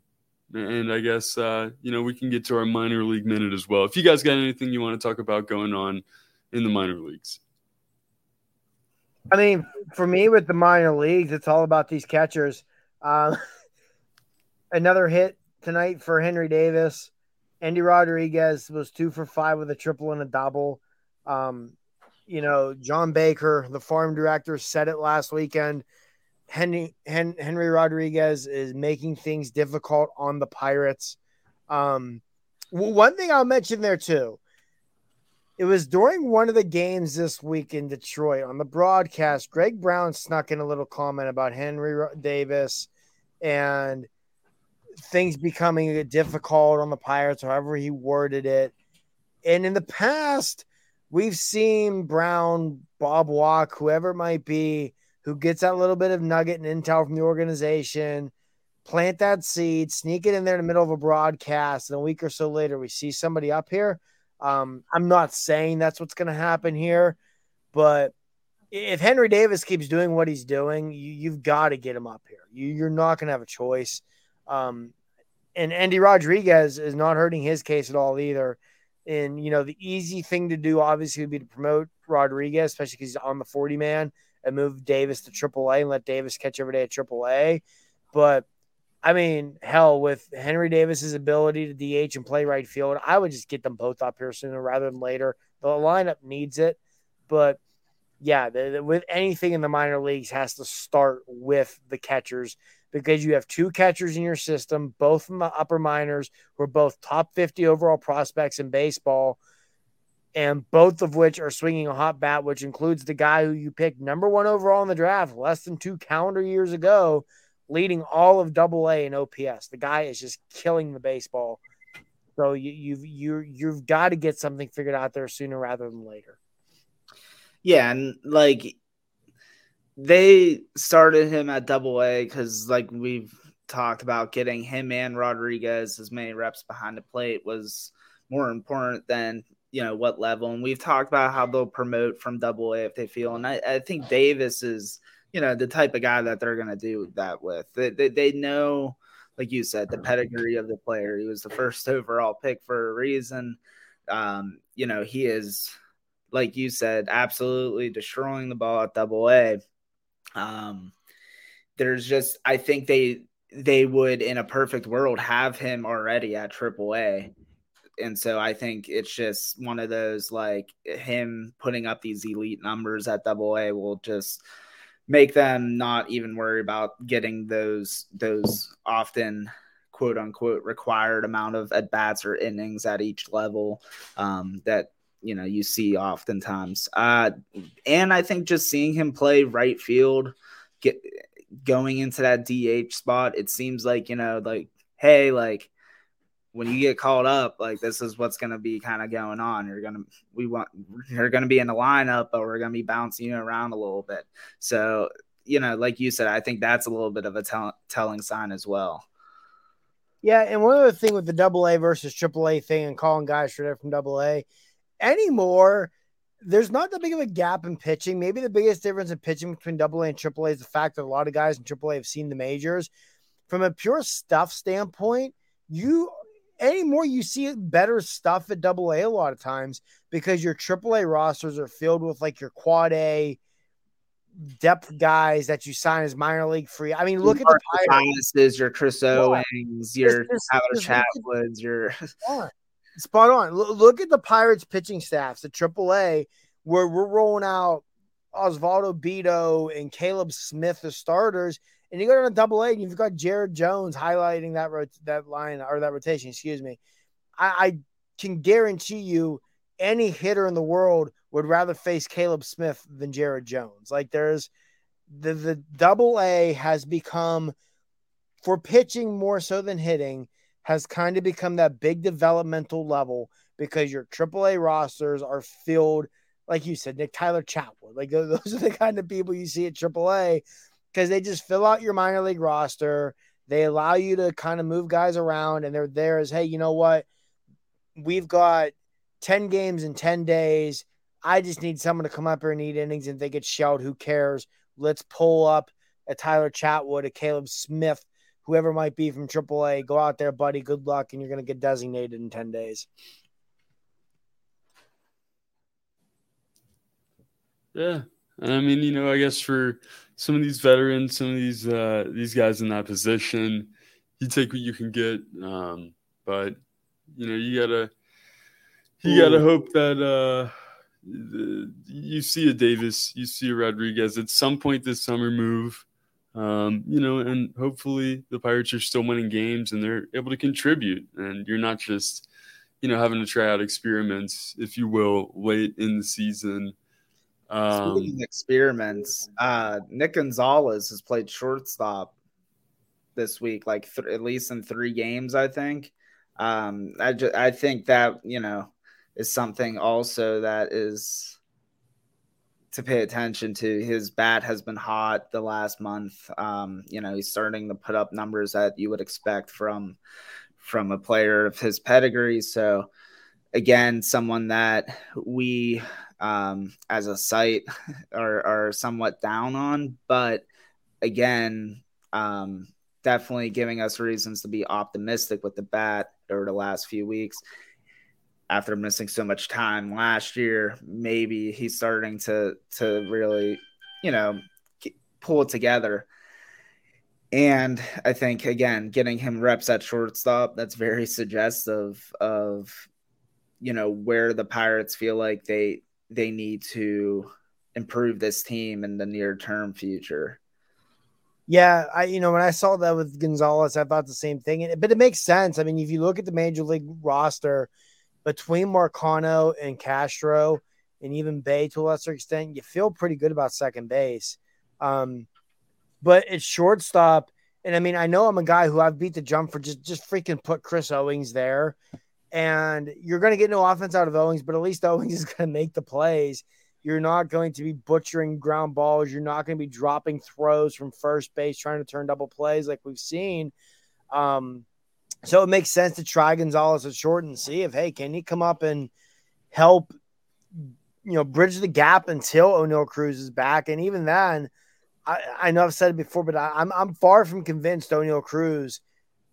and I guess uh, you know we can get to our minor league minute as well. If you guys got anything you want to talk about going on in the minor leagues. I mean, for me with the minor leagues, it's all about these catchers. Uh, another hit tonight for Henry Davis. Endy Rodriguez was two for five with a triple and a double. Um, you know, John Baker, the farm director, said it last weekend. Henry Hen, Henry Rodriguez is making things difficult on the Pirates. Um, one thing I'll mention there too. It was during one of the games this week in Detroit on the broadcast. Greg Brown snuck in a little comment about Henry Davis and things becoming difficult on the Pirates, however he worded it. And in the past, we've seen Brown, Bob Walk, whoever it might be, who gets that little bit of nugget and intel from the organization, plant that seed, sneak it in there in the middle of a broadcast, and a week or so later we see somebody up here. Um, I'm not saying that's what's going to happen here, but if Henry Davis keeps doing what he's doing, you, have got to get him up here. You, are not going to have a choice. Um, and Endy Rodriguez is not hurting his case at all either. And you know, the easy thing to do obviously would be to promote Rodriguez, especially because he's on the 40 man and move Davis to AAA and let Davis catch every day at AAA. But I mean, hell, with Henry Davis's ability to DH and play right field, I would just get them both up here sooner rather than later. The lineup needs it, but yeah, the, the, with anything in the minor leagues has to start with the catchers because you have two catchers in your system, both from the upper minors, who are both top 50 overall prospects in baseball and both of which are swinging a hot bat, which includes the guy who you picked number one overall in the draft less than two calendar years ago, leading all of Double A in OPS. The guy is just killing the baseball. So you, you've you you've got to get something figured out there sooner rather than later. Yeah, and like they started him at Double A because, like we've talked about, getting him and Rodriguez as many reps behind the plate was more important than you know what level. And we've talked about how they'll promote from double a if they feel. And i, I think davis is you know the type of guy that they're going to do that with. They, they, they, know like you said the pedigree of the player. He was the first overall pick for a reason. Um, you know he is like you said absolutely destroying the ball at double a um, there's just i think they they would in a perfect world have him already at triple a. And so I think it's just one of those like him putting up these elite numbers at double A will just make them not even worry about getting those those often quote unquote required amount of at bats or innings at each level um, that you know you see oftentimes. Uh, and I think just seeing him play right field, get going into that DH spot, it seems like you know like hey like when you get called up, like this is what's going to be kind of going on. You're going to, we want, you're going to be in the lineup, but we're going to be bouncing you around a little bit. So, you know, like you said, I think that's a little bit of a tell- telling sign as well. Yeah. And one other thing with the double A versus triple A thing and calling guys straight up from double A anymore, there's not that big of a gap in pitching. Maybe the biggest difference in pitching between Double A and Triple A is the fact that a lot of guys in Triple A have seen the majors. From a pure stuff standpoint, you anymore you see better stuff at Double A a lot of times because your Triple A rosters are filled with like your Quad A depth guys that you sign as minor league free. I mean, look at the Pirates. your Chris Owings, your Tyler Chatwoods, your spot on. Look at the Pirates pitching staffs at AAA, where we're rolling out Osvaldo Bido and Caleb Smith as starters, and you go to double A and you've got Jared Jones highlighting that rot- that line or that rotation. Excuse me. I, I can guarantee you, any hitter in the world would rather face Caleb Smith than Jared Jones. Like there's the the double A has become for pitching more so than hitting has kind of become that big developmental level because your AAA rosters are filled, like you said, Nick Tyler Chatwood. Like those are the kind of people you see at AAA because they just fill out your minor league roster. They allow you to kind of move guys around, and they're there as, hey, you know what? We've got 10 games in 10 days. I just need someone to come up here and eat innings. And they get shelled, who cares? Let's pull up a Tyler Chatwood, a Caleb Smith, whoever might be from AAA. Go out there, buddy. Good luck, and you're going to get designated in 10 days. Yeah. And I mean, you know, I guess for some of these veterans, some of these uh, these guys in that position, you take what you can get. Um, but you know, you gotta you gotta hope that uh, you see a Davis, you see a Rodriguez at some point this summer move. Um, you know, and hopefully the Pirates are still winning games and they're able to contribute, and you're not just you know having to try out experiments, if you will, late in the season. Um, Speaking experiments, uh, Nick Gonzalez has played shortstop this week, like th- at least in three games, I think. Um, I ju- I think that you know is something also that is to pay attention to. His bat has been hot the last month. Um, you know, he's starting to put up numbers that you would expect from from a player of his pedigree. So again, someone that we um, as a site are, are somewhat down on. But again, um, definitely giving us reasons to be optimistic with the bat over the last few weeks. After missing so much time last year, maybe he's starting to to really, you know, pull it together. And I think again, getting him reps at shortstop, that's very suggestive of you know where the Pirates feel like they they need to improve this team in the near term future. Yeah, I you know when I saw that with Gonzalez, I thought the same thing. But it makes sense. I mean, if you look at the major league roster between Marcano and Castro, and even Bae to a lesser extent, you feel pretty good about second base. Um, but it's shortstop, and I mean, I know I'm a guy who I've beat the jump for just just freaking put Chris Owings there and you're going to get no offense out of Owings, but at least Owings is going to make the plays. You're not going to be butchering ground balls. You're not going to be dropping throws from first base, trying to turn double plays like we've seen. Um, so it makes sense to try Gonzalez at short and see if, hey, can he come up and help, you know, bridge the gap until Oneil Cruz is back? And even then, I, I know I've said it before, but I, I'm I'm far from convinced Oneil Cruz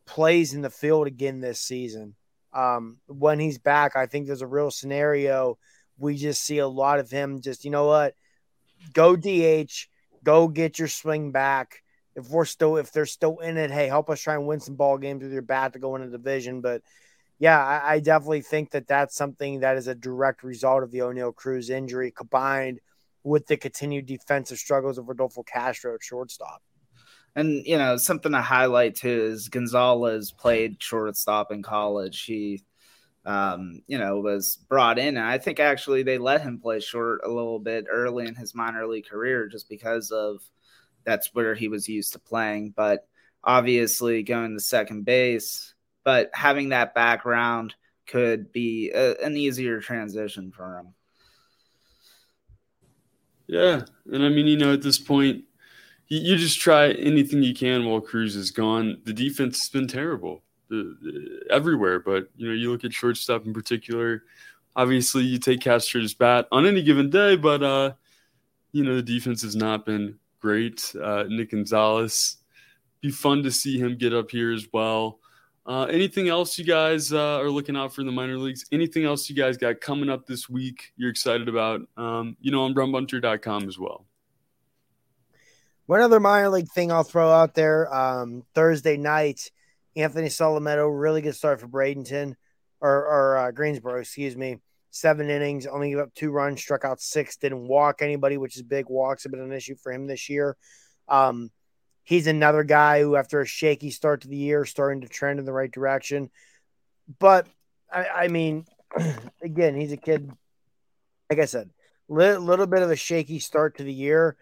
plays in the field again this season um, when he's back, I think there's a real scenario. We just see a lot of him just, you know what, go DH, go get your swing back. If we're still, if they're still in it, hey, help us try and win some ball games with your bat to go in a division. But yeah, I, I definitely think that that's something that is a direct result of the Oneil Cruz injury combined with the continued defensive struggles of Rodolfo Castro at shortstop. And you know, something to highlight too is Gonzalez played shortstop in college. He um, you know, was brought in. And I think actually they let him play short a little bit early in his minor league career just because of that's where he was used to playing. But obviously going to second base, but having that background could be a, an easier transition for him. Yeah. And I mean, you know, at this point, you just try anything you can while Cruz is gone. The defense has been terrible the, the, everywhere, but you know, you look at shortstop in particular. obviously you take Castro's bat on any given day, but uh, you know the defense has not been great. Uh, Nick Gonzalez, be fun to see him get up here as well. Uh, anything else you guys uh, are looking out for in the minor leagues? Anything else you guys got coming up this week you're excited about? Um, you know, on rumbunter.com as well. One other minor league thing I'll throw out there um, Thursday night, Anthony Solometo, really good start for Bradenton or, or uh, Greensboro, excuse me. Seven innings, only gave up two runs, struck out six, didn't walk anybody, which is big. Walks have been an issue for him this year. Um, he's another guy who, after a shaky start to the year, starting to trend in the right direction. But I, I mean, again, he's a kid. Like I said, little, little bit of a shaky start to the year,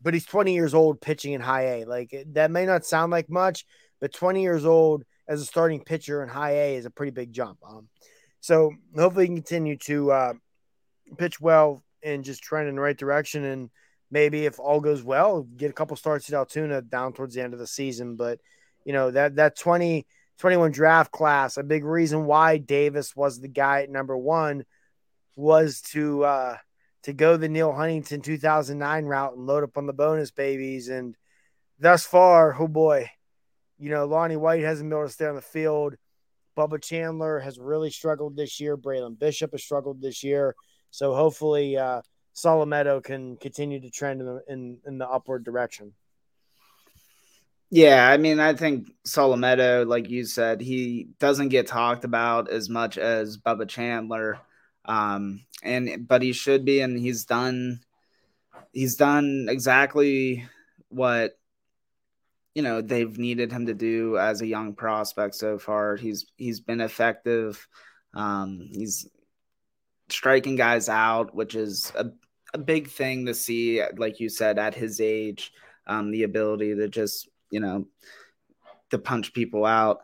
but he's 20 years old pitching in high A. Like that may not sound like much, but 20 years old as a starting pitcher in high A is a pretty big jump. Um, so hopefully he can continue to uh, pitch well and just trend in the right direction and – maybe if all goes well, get a couple starts at Altoona down towards the end of the season. But you know that that 20, 21 draft class, a big reason why Davis was the guy at number one was to uh, to go the Neal Huntington 2009 route and load up on the bonus babies. And thus far, oh boy, you know Lonnie White hasn't been able to stay on the field. Bubba Chandler has really struggled this year. Braylon Bishop has struggled this year. So hopefully, uh, Solometo can continue to trend in the, in, in the upward direction. Yeah, I mean, I think Solometo, like you said, he doesn't get talked about as much as Bubba Chandler, um, and but he should be, and he's done. He's done exactly what you know they've needed him to do as a young prospect so far. He's he's been effective. Um, he's striking guys out, which is a a big thing to see, like you said, at his age, um, the ability to just, you know, to punch people out.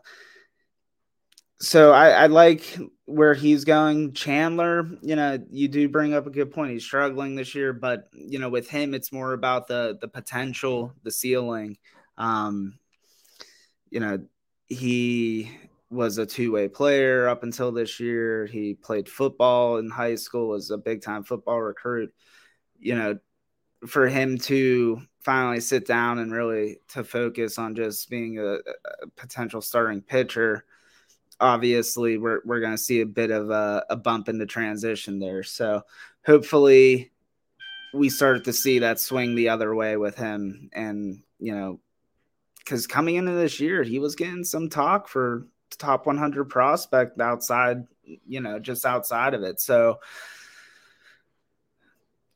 So I, I like where he's going. Chandler, you know, you do bring up a good point. He's struggling this year, but you know, with him, it's more about the the potential, the ceiling. Um, you know, he was a two-way player up until this year. He played football in high school, was a big-time football recruit you know, for him to finally sit down and really to focus on just being a, a potential starting pitcher, obviously we're we're going to see a bit of a, a bump in the transition there. So hopefully we start to see that swing the other way with him, and you know, because coming into this year he was getting some talk for top 100 prospect outside, you know, just outside of it. So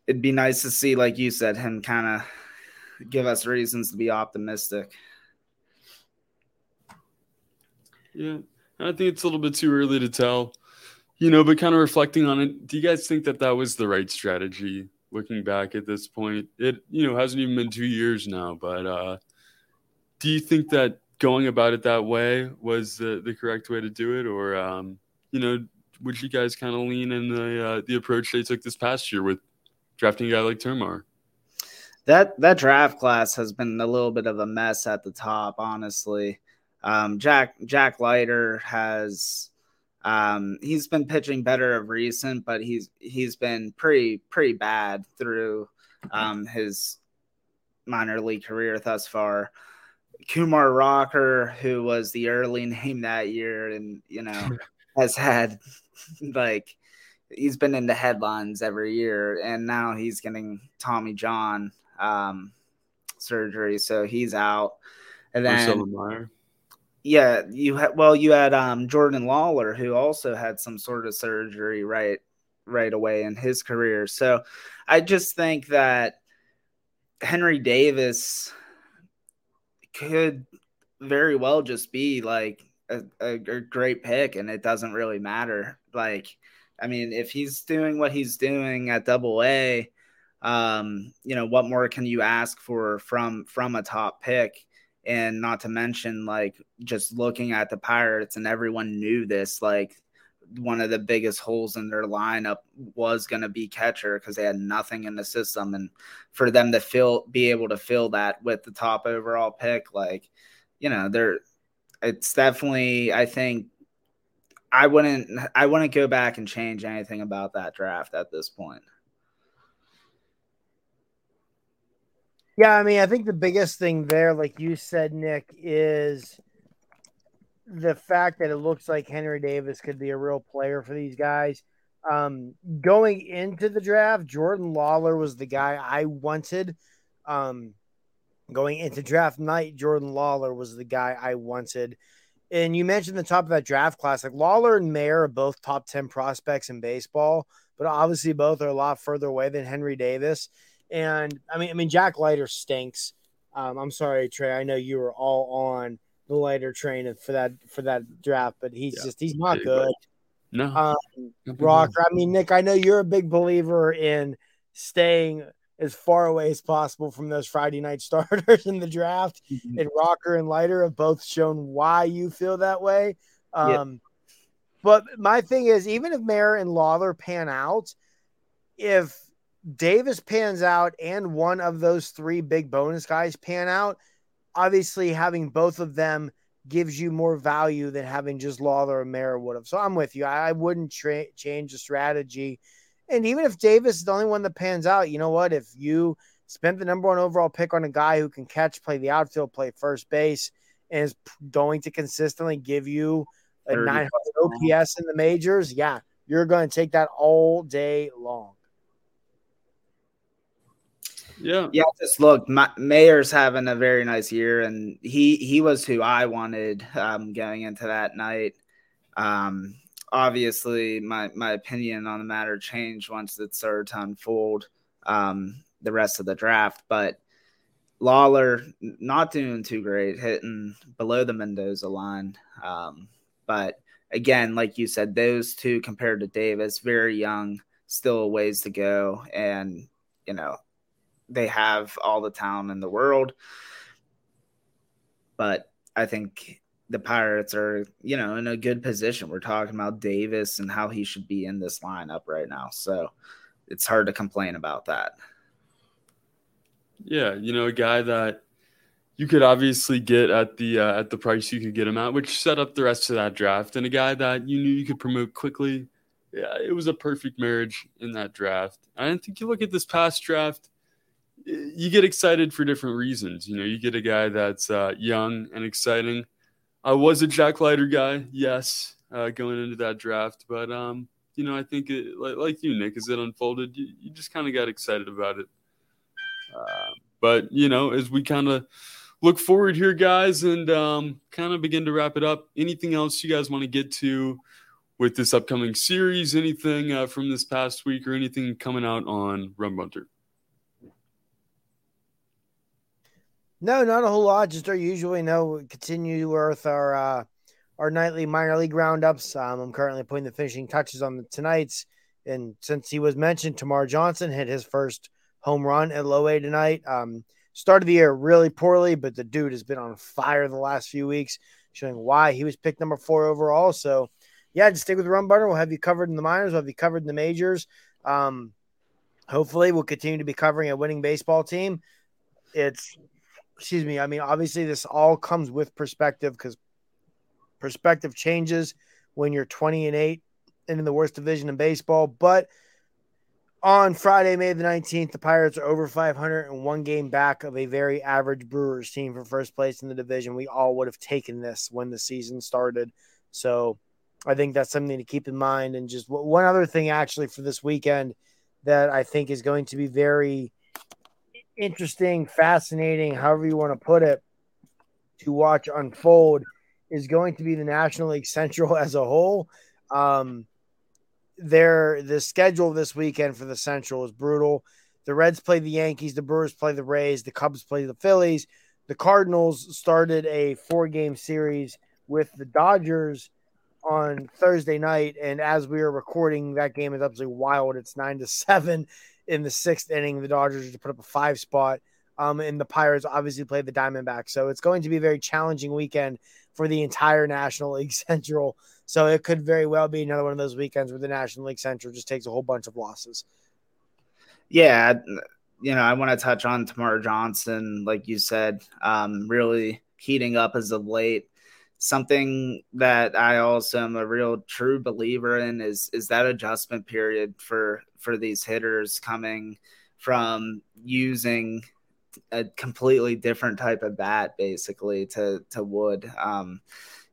it'd be nice to see, like you said, him kind of give us reasons to be optimistic. Yeah, I think it's a little bit too early to tell, you know, but kind of reflecting on it, do you guys think that that was the right strategy looking back at this point? It, you know, hasn't even been two years now, but uh, do you think that going about it that way was the, the correct way to do it? Or, um, you know, would you guys kind of lean in the, uh, the approach they took this past year with drafting a guy like Termarr. That that draft class has been a little bit of a mess at the top, honestly. Um, Jack Jack Leiter has um, he's been pitching better of recent, but he's he's been pretty pretty bad through um, his minor league career thus far. Kumar Rocker, who was the early name that year, and you know has had like he's been in the headlines every year, and now he's getting Tommy John um, surgery, so he's out. And then, yeah, you had well, you had um, Jordan Lawlar, who also had some sort of surgery right right away in his career. So I just think that Henry Davis could very well just be like a, a, a great pick, and it doesn't really matter. Like I mean, if he's doing what he's doing at Double A, um, you know, what more can you ask for from from a top pick? And not to mention, like, just looking at the Pirates, and everyone knew this, like, one of the biggest holes in their lineup was going to be catcher because they had nothing in the system, and for them to fill, be able to fill that with the top overall pick, like, you know, they're, it's definitely, I think, I wouldn't I wouldn't go back and change anything about that draft at this point. Yeah, I mean, I think the biggest thing there, like you said, Nick, is the fact that it looks like Henry Davis could be a real player for these guys. Um, going into the draft, Jordan Lawlar was the guy I wanted. Um, going into draft night, Jordan Lawlar was the guy I wanted. And you mentioned the top of that draft class, like Lawlar and Mayer are both top 10 prospects in baseball, but obviously both are a lot further away than Henry Davis. And I mean, I mean, Jack Leiter stinks. Um, I'm sorry, Trey. I know you were all on the Leiter train for that for that draft, but he's yeah. just he's not good. No, um, Rocker. I mean, Nick. I know you're a big believer in staying as far away as possible from those Friday night starters in the draft. Mm-hmm. And Rocker and Leiter have both shown why you feel that way. Um, yep. But my thing is, even if Mayer and Lawlar pan out, if Davis pans out and one of those three big bonus guys pan out, obviously having both of them gives you more value than having just Lawlar or Mayer would have. So I'm with you. I, I wouldn't tra- change the strategy. And even if Davis is the only one that pans out, you know what? If you spent the number one overall pick on a guy who can catch, play the outfield, play first base, and is going to consistently give you a 900 OPS in the majors, yeah, you're going to take that all day long. Yeah. Yeah. Just look, my, Mayer's having a very nice year, and he he was who I wanted um, going into that night. Um, obviously, my my opinion on the matter changed once it started to unfold um, the rest of the draft, but. Lawlar not doing too great, hitting below the Mendoza line. Um, but again, like you said, those two compared to Davis, very young, still a ways to go. And, you know, they have all the talent in the world. But I think the Pirates are, you know, in a good position. We're talking about Davis and how he should be in this lineup right now. So it's hard to complain about that. Yeah, you know, a guy that you could obviously get at the uh, at the price you could get him at, which set up the rest of that draft, and a guy that you knew you could promote quickly. Yeah, it was a perfect marriage in that draft. I think you look at this past draft you get excited for different reasons. You know, you get a guy that's uh, young and exciting. I was a Jack Leiter guy, yes, uh, going into that draft, but um, you know, I think it, like, like you, Nick, as it unfolded, you, you just kind of got excited about it. Uh, but you know, as we kind of look forward here, guys, and um, kind of begin to wrap it up. Anything else you guys want to get to with this upcoming series? Anything uh, from this past week, or anything coming out on Rum Bunter? No, not a whole lot. Just our usual, you know, continue with our uh, our nightly minor league roundups. Um, I'm currently putting the finishing touches on the tonight's, and since he was mentioned, Termarr Johnson hit his first home run at low A tonight. Um, started the year really poorly, but the dude has been on fire the last few weeks, showing why he was picked number four overall. So, yeah, just stick with the Rum Bunter. We'll have you covered in the minors. We'll have you covered in the majors. Um, hopefully, we'll continue to be covering a winning baseball team. It's excuse me. I mean, obviously, this all comes with perspective because perspective changes when you're 20 and 8 and in the worst division in baseball. But on Friday, May the 19th, the Pirates are over 500 and one game back of a very average Brewers team for first place in the division. We all would have taken this when the season started. So I think that's something to keep in mind. And just one other thing, actually, for this weekend that I think is going to be very interesting, fascinating, however you want to put it, to watch unfold is going to be the National League Central as a whole. Um, their the schedule this weekend for the Central is brutal. The Reds play the Yankees, the Brewers play the Rays, the Cubs play the Phillies. The Cardinals started a four game series with the Dodgers on Thursday night, and as we are recording, that game is absolutely wild. It's nine to seven in the sixth inning. The Dodgers to put up a five spot. Um, and the Pirates obviously played the Diamondbacks. So it's going to be a very challenging weekend for the entire National League Central. So it could very well be another one of those weekends where the National League Central just takes a whole bunch of losses. Yeah, you know, I want to touch on Termarr Johnson, like you said, um, really heating up as of late. Something that I also am a real true believer in is is that adjustment period for for these hitters coming from using a completely different type of bat basically to to wood. Um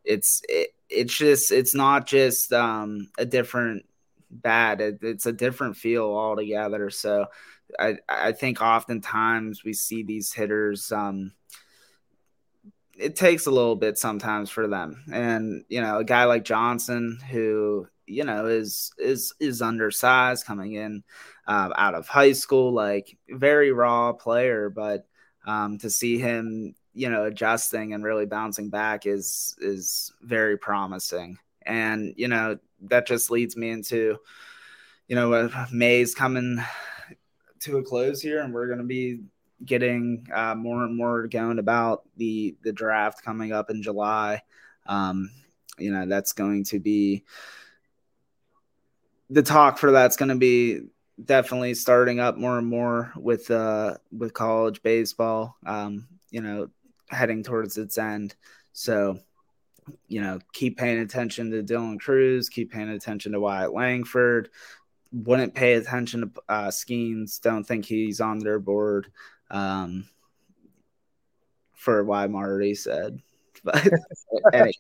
it's it, it's just it's not just um a different bat. It, it's a different feel altogether. So i i think oftentimes we see these hitters um it takes a little bit sometimes for them. And you know, a guy like Johnson, who you know is is is undersized coming in um, out of high school, like very raw player, but um, to see him, you know, adjusting and really bouncing back is is very promising. And you know, that just leads me into, you know, May's coming to a close here, and we're going to be getting uh, more and more going about the the draft coming up in July. Um, you know, that's going to be the talk for that's going to be definitely starting up more and more with uh with college baseball. Um, you know, heading towards its end. So, you know, keep paying attention to Dylan Crews, keep paying attention to Wyatt Langford. Wouldn't pay attention to uh, Skenes. Don't think he's on their board um, for why Marty said. But anyway,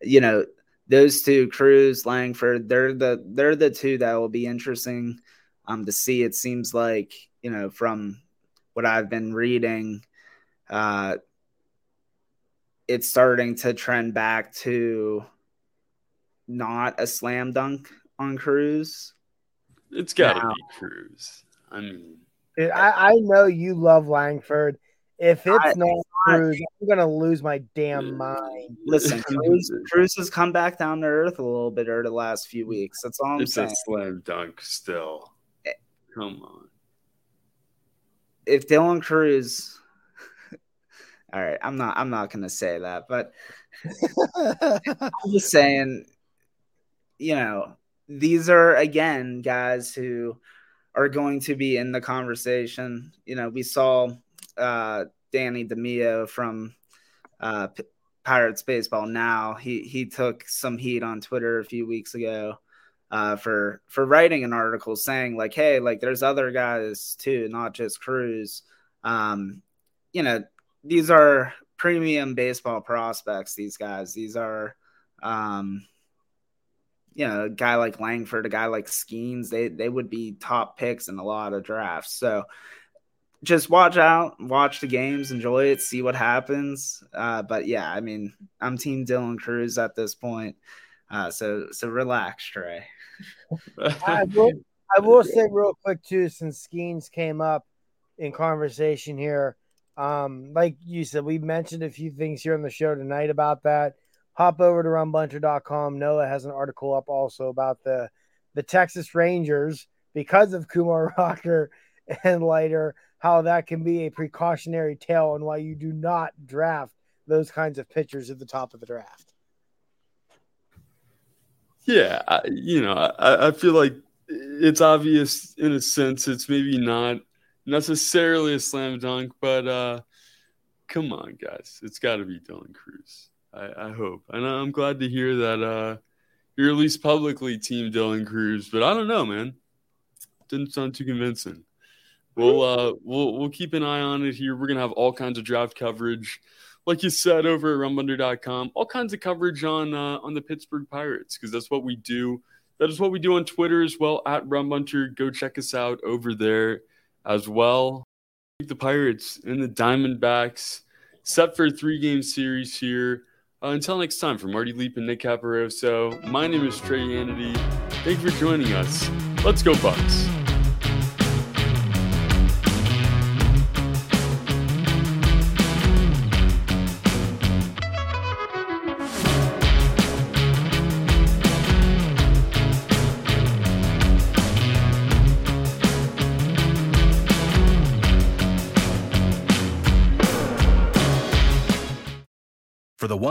you know, those two, Crews, Langford, they're the they're the two that will be interesting um, to see. It seems like you know from what I've been reading, uh, it's starting to trend back to not a slam dunk on Crews. It's got to be Crews. I mean, Dude, I, I know you love Langford. If it's I, not Crews, I'm gonna lose my damn mind. Listen, Crews, Crews has come back down to earth a little bit over the last few weeks. That's all I'm it's saying. It's a slam dunk still. Eh. Come on. If Dylan Crews, all right, I'm not I'm not gonna say that, but I'm just saying, you know, these are again guys who are going to be in the conversation. You know, we saw uh, Danny DeMio from uh, P- Pirates Baseball Now. He he took some heat on Twitter a few weeks ago uh, for for writing an article saying like, hey, like there's other guys too, not just Crews. Um, you know, these are premium baseball prospects. These guys, these are. Um, you know, a guy like Langford, a guy like Skenes, they they would be top picks in a lot of drafts. So just watch out, watch the games, enjoy it, see what happens. Uh, but yeah, I mean, I'm Team Dylan Crews at this point. Uh, so so relax, Trey. I will I will say real quick too, since Skenes came up in conversation here. Um, like you said, we mentioned a few things here on the show tonight about that hop over to rumbunter.com. Noah has an article up also about the the Texas Rangers because of Kumar Rocker and Leiter, how that can be a precautionary tale and why you do not draft those kinds of pitchers at the top of the draft. Yeah, I, you know, I, I feel like it's obvious in a sense. It's maybe not necessarily a slam dunk, but uh, come on, guys, it's got to be Dylan Crews. I, I hope, and I'm glad to hear that uh, you're at least publicly Team Dylan Crews. But I don't know, man. Didn't sound too convincing. We'll uh, we'll we'll keep an eye on it here. We're gonna have all kinds of draft coverage, like you said over at rumbunter.com. All kinds of coverage on uh, on the Pittsburgh Pirates because that's what we do. That is what we do on Twitter as well at Rumbunter. Go check us out over there as well. The Pirates and the Diamondbacks set for a three game series here. Uh, until next time, for Marty Leap and Nick Caparoso, my name is Trey Hannity. Thank you for joining us. Let's go, Bucs.